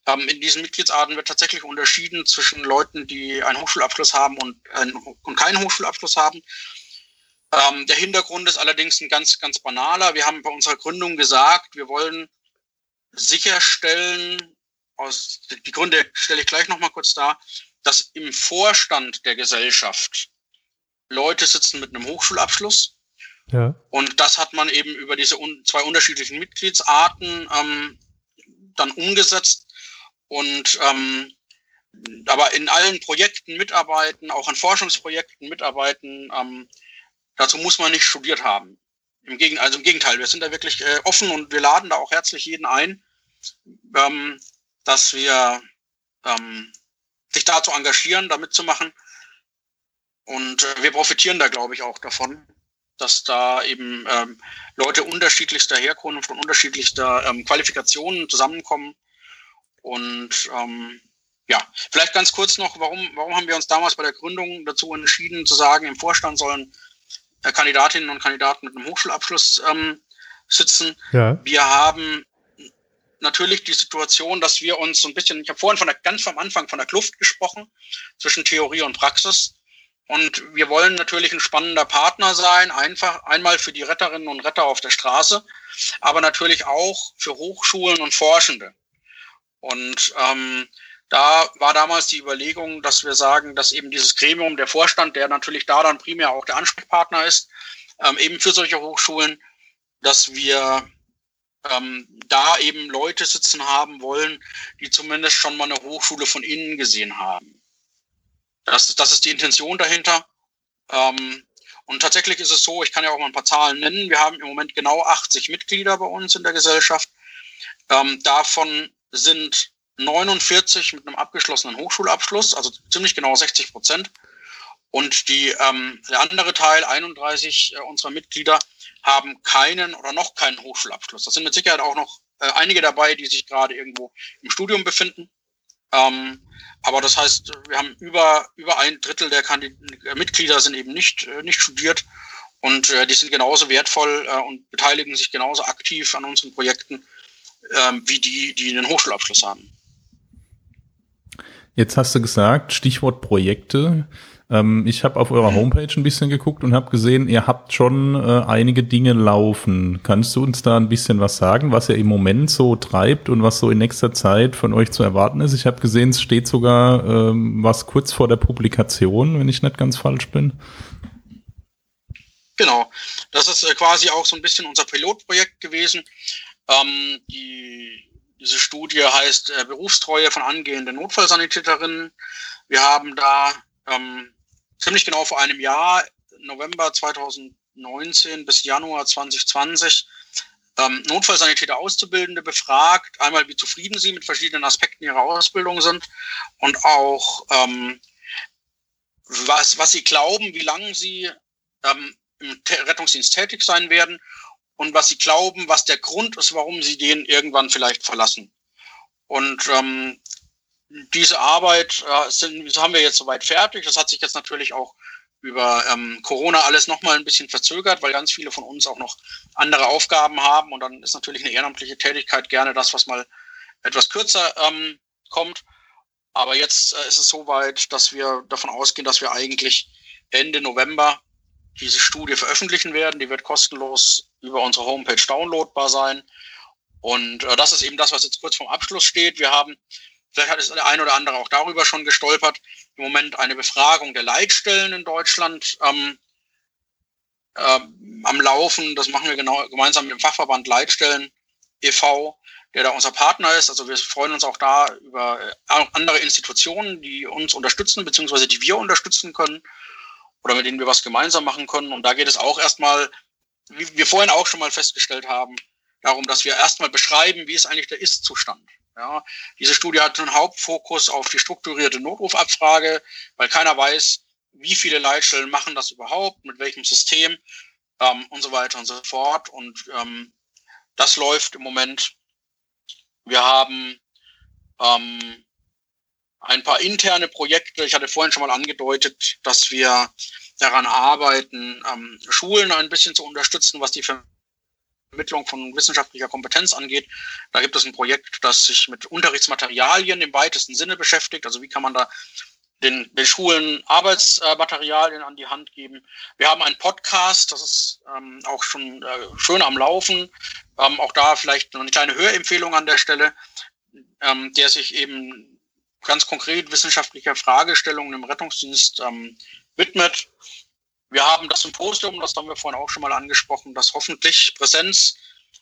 Ähm, in diesen Mitgliedsarten wird tatsächlich unterschieden zwischen Leuten, die einen Hochschulabschluss haben und, äh, und keinen Hochschulabschluss haben. Ähm, der Hintergrund ist allerdings ein ganz, ganz banaler. Wir haben bei unserer Gründung gesagt, wir wollen sicherstellen, aus, die Gründe stelle ich gleich nochmal kurz dar, dass im Vorstand der Gesellschaft Leute sitzen mit einem Hochschulabschluss. Ja. Und das hat man eben über diese un zwei unterschiedlichen Mitgliedsarten ähm, dann umgesetzt und ähm, aber in allen Projekten mitarbeiten, auch an Forschungsprojekten mitarbeiten. Ähm, dazu muss man nicht studiert haben. Im Gegenteil, also im Gegenteil, wir sind da wirklich äh, offen und wir laden da auch herzlich jeden ein, ähm, dass wir ähm, sich da zu engagieren, da mitzumachen. Und äh, wir profitieren da, glaube ich, auch davon, dass da eben ähm, Leute unterschiedlichster Herkunft und unterschiedlichster ähm, Qualifikationen zusammenkommen. Und ähm, ja, vielleicht ganz kurz noch, warum, warum haben wir uns damals bei der Gründung dazu entschieden, zu sagen, im Vorstand sollen äh, Kandidatinnen und Kandidaten mit einem Hochschulabschluss ähm, sitzen. Ja. Wir haben natürlich die Situation, dass wir uns so ein bisschen, ich habe vorhin von der, ganz am Anfang von der Kluft gesprochen zwischen Theorie und Praxis. Und wir wollen natürlich ein spannender Partner sein, einfach einmal für die Retterinnen und Retter auf der Straße, aber natürlich auch für Hochschulen und Forschende. Und ähm, da war damals die Überlegung, dass wir sagen, dass eben dieses Gremium, der Vorstand, der natürlich da dann primär auch der Ansprechpartner ist, ähm, eben für solche Hochschulen, dass wir ähm, da eben Leute sitzen haben wollen, die zumindest schon mal eine Hochschule von innen gesehen haben. Das, das ist die Intention dahinter. Ähm, und tatsächlich ist es so, ich kann ja auch mal ein paar Zahlen nennen. Wir haben im Moment genau 80 Mitglieder bei uns in der Gesellschaft. Ähm, davon sind 49 mit einem abgeschlossenen Hochschulabschluss, also ziemlich genau 60 Prozent. Und die, ähm, der andere Teil, 31 äh, unserer Mitglieder, haben keinen oder noch keinen Hochschulabschluss. Das sind mit Sicherheit auch noch äh, einige dabei, die sich gerade irgendwo im Studium befinden. Ähm, aber das heißt, wir haben über, über ein Drittel der Kandid äh, Mitglieder sind eben nicht, äh, nicht studiert und äh, die sind genauso wertvoll äh, und beteiligen sich genauso aktiv an unseren Projekten ähm, wie die, die einen Hochschulabschluss haben. Jetzt hast du gesagt, Stichwort Projekte. Ähm, ich habe auf eurer Homepage ein bisschen geguckt und habe gesehen, ihr habt schon äh, einige Dinge laufen. Kannst du uns da ein bisschen was sagen, was ihr im Moment so treibt und was so in nächster Zeit von euch zu erwarten ist? Ich habe gesehen, es steht sogar ähm, was kurz vor der Publikation, wenn ich nicht ganz falsch bin. Genau, das ist äh, quasi auch so ein bisschen unser Pilotprojekt gewesen. Ähm, die, diese Studie heißt äh, Berufstreue von angehenden Notfallsanitäterinnen. Wir haben da ähm, ziemlich genau vor einem Jahr, November 2019 bis Januar 2020, ähm, Notfallsanitäter Auszubildende befragt, einmal wie zufrieden sie mit verschiedenen Aspekten ihrer Ausbildung sind und auch ähm, was, was sie glauben, wie lange sie ähm, im Rettungsdienst tätig sein werden und was sie glauben, was der Grund ist, warum sie den irgendwann vielleicht verlassen. Und ähm, diese Arbeit äh, sind, haben wir jetzt soweit fertig. Das hat sich jetzt natürlich auch über ähm, Corona alles nochmal ein bisschen verzögert, weil ganz viele von uns auch noch andere Aufgaben haben. Und dann ist natürlich eine ehrenamtliche Tätigkeit gerne das, was mal etwas kürzer ähm, kommt. Aber jetzt äh, ist es soweit, dass wir davon ausgehen, dass wir eigentlich Ende November diese Studie veröffentlichen werden. Die wird kostenlos über unsere Homepage downloadbar sein. Und äh, das ist eben das, was jetzt kurz vorm Abschluss steht. Wir haben Vielleicht hat es der ein oder andere auch darüber schon gestolpert. Im Moment eine Befragung der Leitstellen in Deutschland ähm, äh, am Laufen. Das machen wir genau gemeinsam mit dem Fachverband Leitstellen e.V., der da unser Partner ist. Also wir freuen uns auch da über äh, andere Institutionen, die uns unterstützen, beziehungsweise die wir unterstützen können oder mit denen wir was gemeinsam machen können. Und da geht es auch erstmal, wie wir vorhin auch schon mal festgestellt haben, darum, dass wir erstmal beschreiben, wie ist eigentlich der Ist-Zustand. Ja, diese Studie hat einen Hauptfokus auf die strukturierte Notrufabfrage, weil keiner weiß, wie viele Leitstellen machen das überhaupt, mit welchem System ähm, und so weiter und so fort. Und ähm, das läuft im Moment. Wir haben ähm, ein paar interne Projekte. Ich hatte vorhin schon mal angedeutet, dass wir daran arbeiten, ähm, Schulen ein bisschen zu unterstützen, was die Vermittlung von wissenschaftlicher Kompetenz angeht. Da gibt es ein Projekt, das sich mit Unterrichtsmaterialien im weitesten Sinne beschäftigt. Also wie kann man da den, den Schulen Arbeitsmaterialien an die Hand geben. Wir haben einen Podcast, das ist ähm, auch schon äh, schön am Laufen. Ähm, auch da vielleicht noch eine kleine Hörempfehlung an der Stelle, ähm, der sich eben ganz konkret wissenschaftlicher Fragestellungen im Rettungsdienst ähm, widmet. Wir haben das Symposium, das haben wir vorhin auch schon mal angesprochen, das hoffentlich Präsenz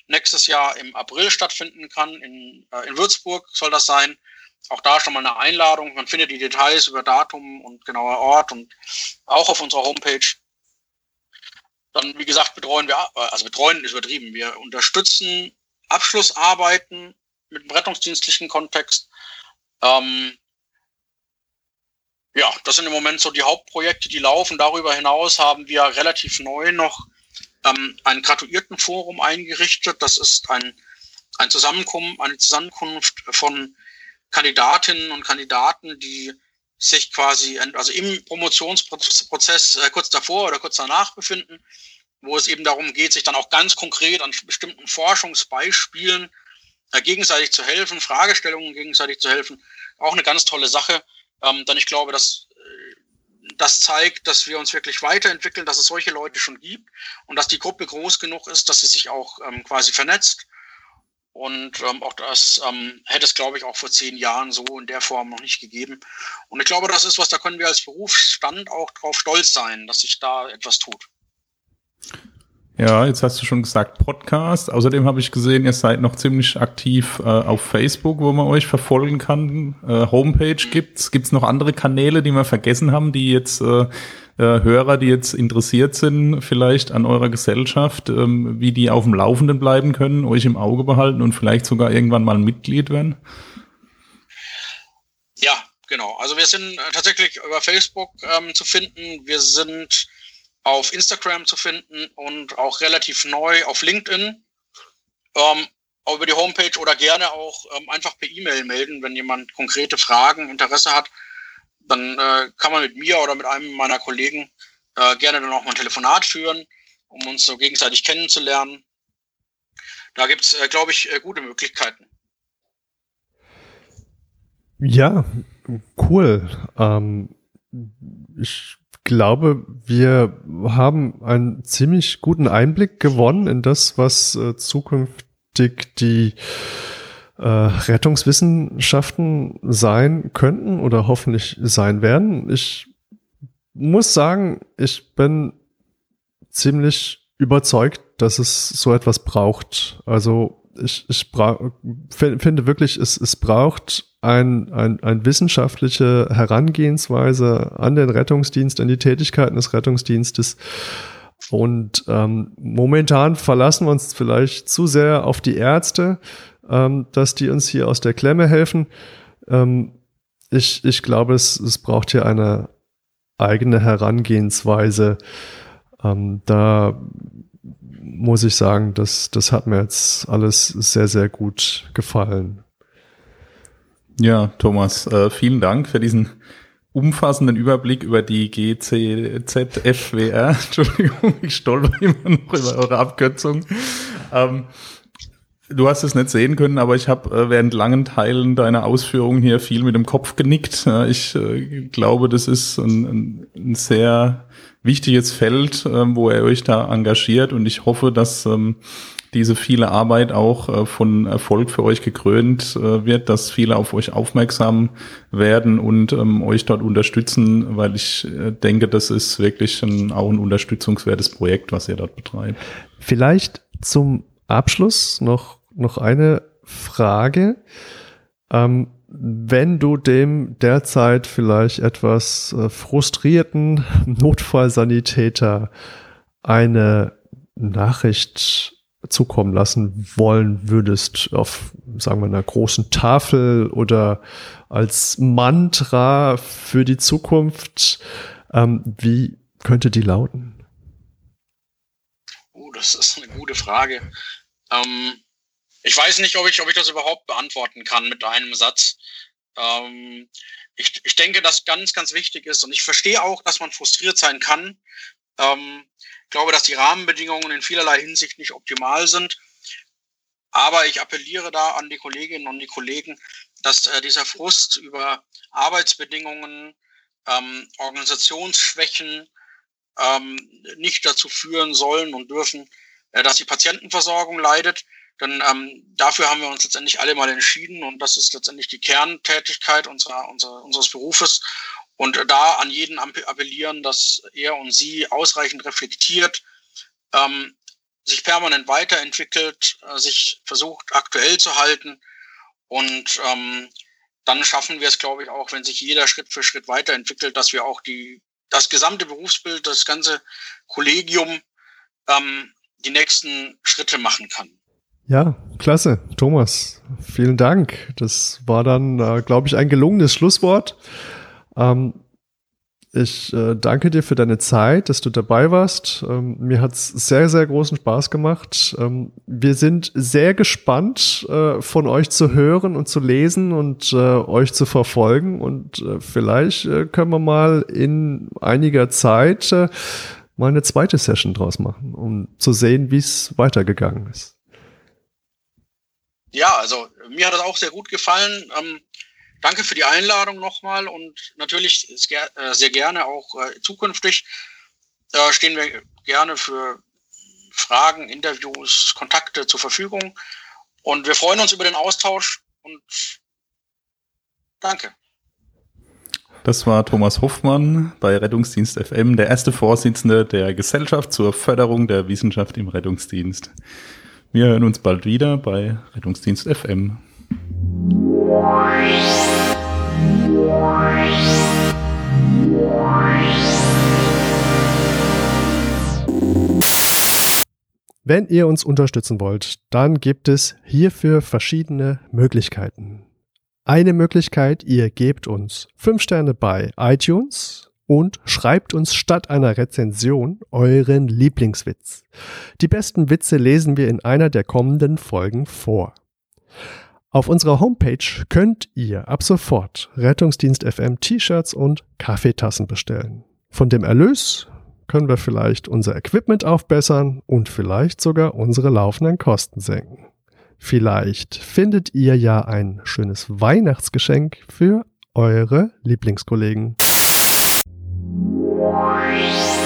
nächstes Jahr im April stattfinden kann. In, äh, in Würzburg soll das sein. Auch da schon mal eine Einladung. Man findet die Details über Datum und genauer Ort und auch auf unserer Homepage. Dann, wie gesagt, betreuen wir, also betreuen ist übertrieben. Wir unterstützen Abschlussarbeiten mit dem rettungsdienstlichen Kontext. Ähm, ja, das sind im Moment so die Hauptprojekte, die laufen. Darüber hinaus haben wir relativ neu noch ähm, ein Graduiertenforum eingerichtet. Das ist ein, ein Zusammenkunft, eine Zusammenkunft von Kandidatinnen und Kandidaten, die sich quasi also im Promotionsprozess äh, kurz davor oder kurz danach befinden, wo es eben darum geht, sich dann auch ganz konkret an bestimmten Forschungsbeispielen äh, gegenseitig zu helfen, Fragestellungen gegenseitig zu helfen. Auch eine ganz tolle Sache. Ähm, denn ich glaube, dass äh, das zeigt, dass wir uns wirklich weiterentwickeln, dass es solche Leute schon gibt und dass die Gruppe groß genug ist, dass sie sich auch ähm, quasi vernetzt und ähm, auch das ähm, hätte es, glaube ich, auch vor zehn Jahren so in der Form noch nicht gegeben. Und ich glaube, das ist was, da können wir als Berufsstand auch drauf stolz sein, dass sich da etwas tut. Ja, jetzt hast du schon gesagt Podcast. Außerdem habe ich gesehen, ihr seid noch ziemlich aktiv äh, auf Facebook, wo man euch verfolgen kann. Äh, Homepage gibt's. Gibt's noch andere Kanäle, die wir vergessen haben, die jetzt äh, äh, Hörer, die jetzt interessiert sind, vielleicht an eurer Gesellschaft, ähm, wie die auf dem Laufenden bleiben können, euch im Auge behalten und vielleicht sogar irgendwann mal Mitglied werden? Ja, genau. Also wir sind äh, tatsächlich über Facebook ähm, zu finden. Wir sind auf Instagram zu finden und auch relativ neu auf LinkedIn. Ähm, über die Homepage oder gerne auch ähm, einfach per E-Mail melden, wenn jemand konkrete Fragen, Interesse hat dann äh, kann man mit mir oder mit einem meiner Kollegen äh, gerne dann auch mal ein Telefonat führen, um uns so gegenseitig kennenzulernen. Da gibt es, äh, glaube ich, äh, gute Möglichkeiten. Ja, cool. Ähm, ich glaube, wir haben einen ziemlich guten Einblick gewonnen in das, was äh, zukünftig die äh, Rettungswissenschaften sein könnten oder hoffentlich sein werden. Ich muss sagen, ich bin ziemlich überzeugt, dass es so etwas braucht. Also ich, ich finde wirklich, es, es braucht ein, ein, ein wissenschaftliche Herangehensweise an den Rettungsdienst, an die Tätigkeiten des Rettungsdienstes. Und ähm, momentan verlassen wir uns vielleicht zu sehr auf die Ärzte, ähm, dass die uns hier aus der Klemme helfen. Ähm, ich, ich glaube, es, es braucht hier eine eigene Herangehensweise. Ähm, da muss ich sagen, das, das hat mir jetzt alles sehr, sehr gut gefallen. Ja, Thomas, äh, vielen Dank für diesen umfassenden Überblick über die GCZFWR. Entschuldigung, ich stolper immer noch über eure Abkürzung. Ähm, Du hast es nicht sehen können, aber ich habe äh, während langen Teilen deiner Ausführungen hier viel mit dem Kopf genickt. Ja, ich äh, glaube, das ist ein, ein, ein sehr wichtiges Feld, äh, wo er euch da engagiert und ich hoffe, dass ähm, diese viele Arbeit auch äh, von Erfolg für euch gekrönt äh, wird, dass viele auf euch aufmerksam werden und ähm, euch dort unterstützen, weil ich äh, denke, das ist wirklich ein, auch ein unterstützungswertes Projekt, was ihr dort betreibt. Vielleicht zum Abschluss noch noch eine Frage. Ähm, wenn du dem derzeit vielleicht etwas äh, frustrierten Notfallsanitäter eine Nachricht zukommen lassen wollen würdest, auf, sagen wir, einer großen Tafel oder als Mantra für die Zukunft, ähm, wie könnte die lauten? Oh, das ist eine gute Frage. Ähm, ich weiß nicht, ob ich, ob ich das überhaupt beantworten kann mit einem Satz. Ähm, ich, ich denke, dass ganz, ganz wichtig ist. Und ich verstehe auch, dass man frustriert sein kann. Ähm, ich glaube, dass die Rahmenbedingungen in vielerlei Hinsicht nicht optimal sind. Aber ich appelliere da an die Kolleginnen und die Kollegen, dass äh, dieser Frust über Arbeitsbedingungen, ähm, Organisationsschwächen ähm, nicht dazu führen sollen und dürfen, äh, dass die Patientenversorgung leidet. Denn ähm, dafür haben wir uns letztendlich alle mal entschieden und das ist letztendlich die Kerntätigkeit unserer, unserer, unseres Berufes. Und da an jeden appellieren, dass er und sie ausreichend reflektiert, ähm, sich permanent weiterentwickelt, äh, sich versucht aktuell zu halten. Und ähm, dann schaffen wir es, glaube ich, auch, wenn sich jeder Schritt für Schritt weiterentwickelt, dass wir auch die, das gesamte Berufsbild, das ganze Kollegium ähm, die nächsten Schritte machen kann. Ja, klasse. Thomas, vielen Dank. Das war dann, äh, glaube ich, ein gelungenes Schlusswort. Ähm, ich äh, danke dir für deine Zeit, dass du dabei warst. Ähm, mir hat es sehr, sehr großen Spaß gemacht. Ähm, wir sind sehr gespannt, äh, von euch zu hören und zu lesen und äh, euch zu verfolgen. Und äh, vielleicht äh, können wir mal in einiger Zeit äh, mal eine zweite Session draus machen, um zu sehen, wie es weitergegangen ist. Ja, also mir hat es auch sehr gut gefallen. Ähm, danke für die Einladung nochmal und natürlich äh, sehr gerne auch äh, zukünftig äh, stehen wir gerne für Fragen, Interviews, Kontakte zur Verfügung. Und wir freuen uns über den Austausch und danke. Das war Thomas Hoffmann bei Rettungsdienst FM, der erste Vorsitzende der Gesellschaft zur Förderung der Wissenschaft im Rettungsdienst. Wir hören uns bald wieder bei Rettungsdienst FM. Wenn ihr uns unterstützen wollt, dann gibt es hierfür verschiedene Möglichkeiten. Eine Möglichkeit, ihr gebt uns 5 Sterne bei iTunes und schreibt uns statt einer Rezension euren Lieblingswitz. Die besten Witze lesen wir in einer der kommenden Folgen vor. Auf unserer Homepage könnt ihr ab sofort Rettungsdienst FM T-Shirts und Kaffeetassen bestellen. Von dem Erlös können wir vielleicht unser Equipment aufbessern und vielleicht sogar unsere laufenden Kosten senken. Vielleicht findet ihr ja ein schönes Weihnachtsgeschenk für eure Lieblingskollegen. Wars.